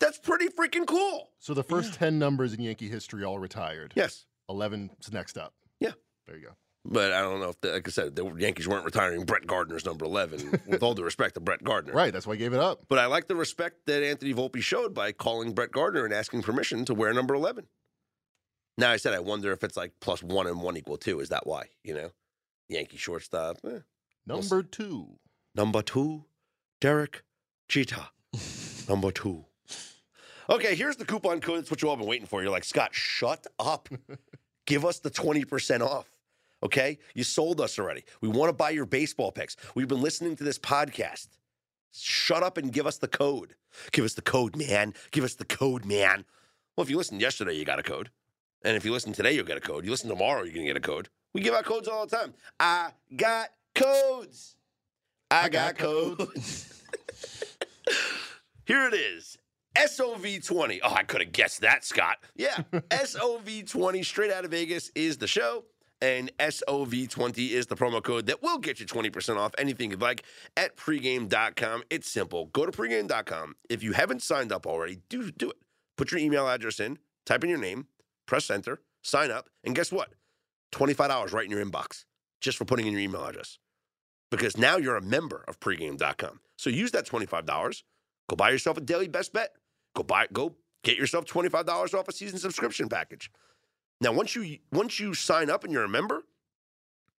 That's pretty freaking cool.
so the first 10 numbers in Yankee history all retired.
Yes.
11's next up.
Yeah.
There you go.
But I don't know if, the, like I said, the Yankees weren't retiring Brett Gardner's number 11, with all due respect to Brett Gardner.
Right. That's why I gave it up.
But I like the respect that Anthony Volpe showed by calling Brett Gardner and asking permission to wear number 11. Now, I said, I wonder if it's like plus one and one equal two. Is that why? You know, Yankee shortstop. eh.
Number two.
Number two, Derek Jeter. number two. Okay, here's the coupon code. That's what you all been waiting for. You're like, Scott, shut up. Give us the 20% off. Okay? You sold us already. We want to buy your baseball picks. We've been listening to this podcast. Shut up and give us the code. Give us the code, man. Give us the code, man. Well, if you listened yesterday, you got a code. And if you listen today, you'll get a code. You listen tomorrow, you're going to get a code. We give out codes all the time. I got codes. I, got,
got codes.
codes. Here it is. SOV20. Oh, I could have guessed that, Scott. Yeah. SOV20 straight out of Vegas is the show. And SOV20 is the promo code that will get you 20% off anything you'd like at pregame.com. It's simple. Go to pregame.com. If you haven't signed up already, do do it. Put your email address in, type in your name, press enter, sign up, and guess what? $25 right in your inbox just for putting in your email address. because now you're a member of pregame.com. So use that $25. Go buy yourself a daily best bet. Go buy go get yourself $25 off a season subscription package. Now, once you once you sign up and you're a member,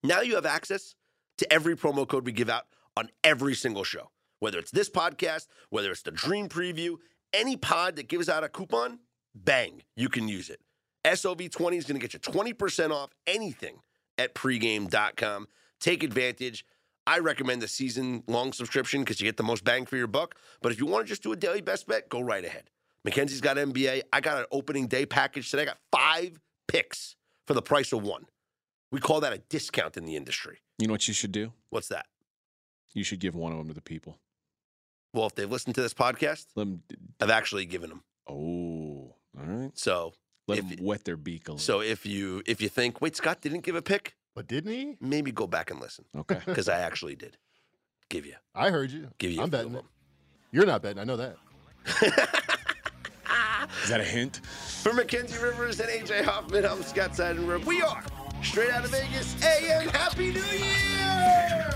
now you have access to every promo code we give out on every single show. Whether it's this podcast, whether it's the Dream Preview, any pod that gives out a coupon, bang, you can use it. SOV20 is going to get you 20% off anything at pregame.com. Take advantage. I recommend the season long subscription because you get the most bang for your buck. But if you want to just do a daily best bet, go right ahead. Mackenzie's got NBA. I got an opening day package today. I got five picks for the price of one. We call that a discount in the industry.
You know what you should do?
What's that?
You should give one of them to the people.
Well, if they've listened to this podcast,
Let them.
I've actually given them.
Oh, all right.
So,
Let
If-
them wet their beak a little.
so if you if you think, wait, Scott didn't give a pick,
But didn't he?
maybe go back and listen
okay.
because I actually did give you
I heard you.
give you. a
I'm
few
betting
of
it. You're not betting. I know that.
Is that a hint?
For Mackenzie Rivers and AJ Hoffman, I'm Scott Seidenberg. We are straight out of Vegas. AM. Happy New Year!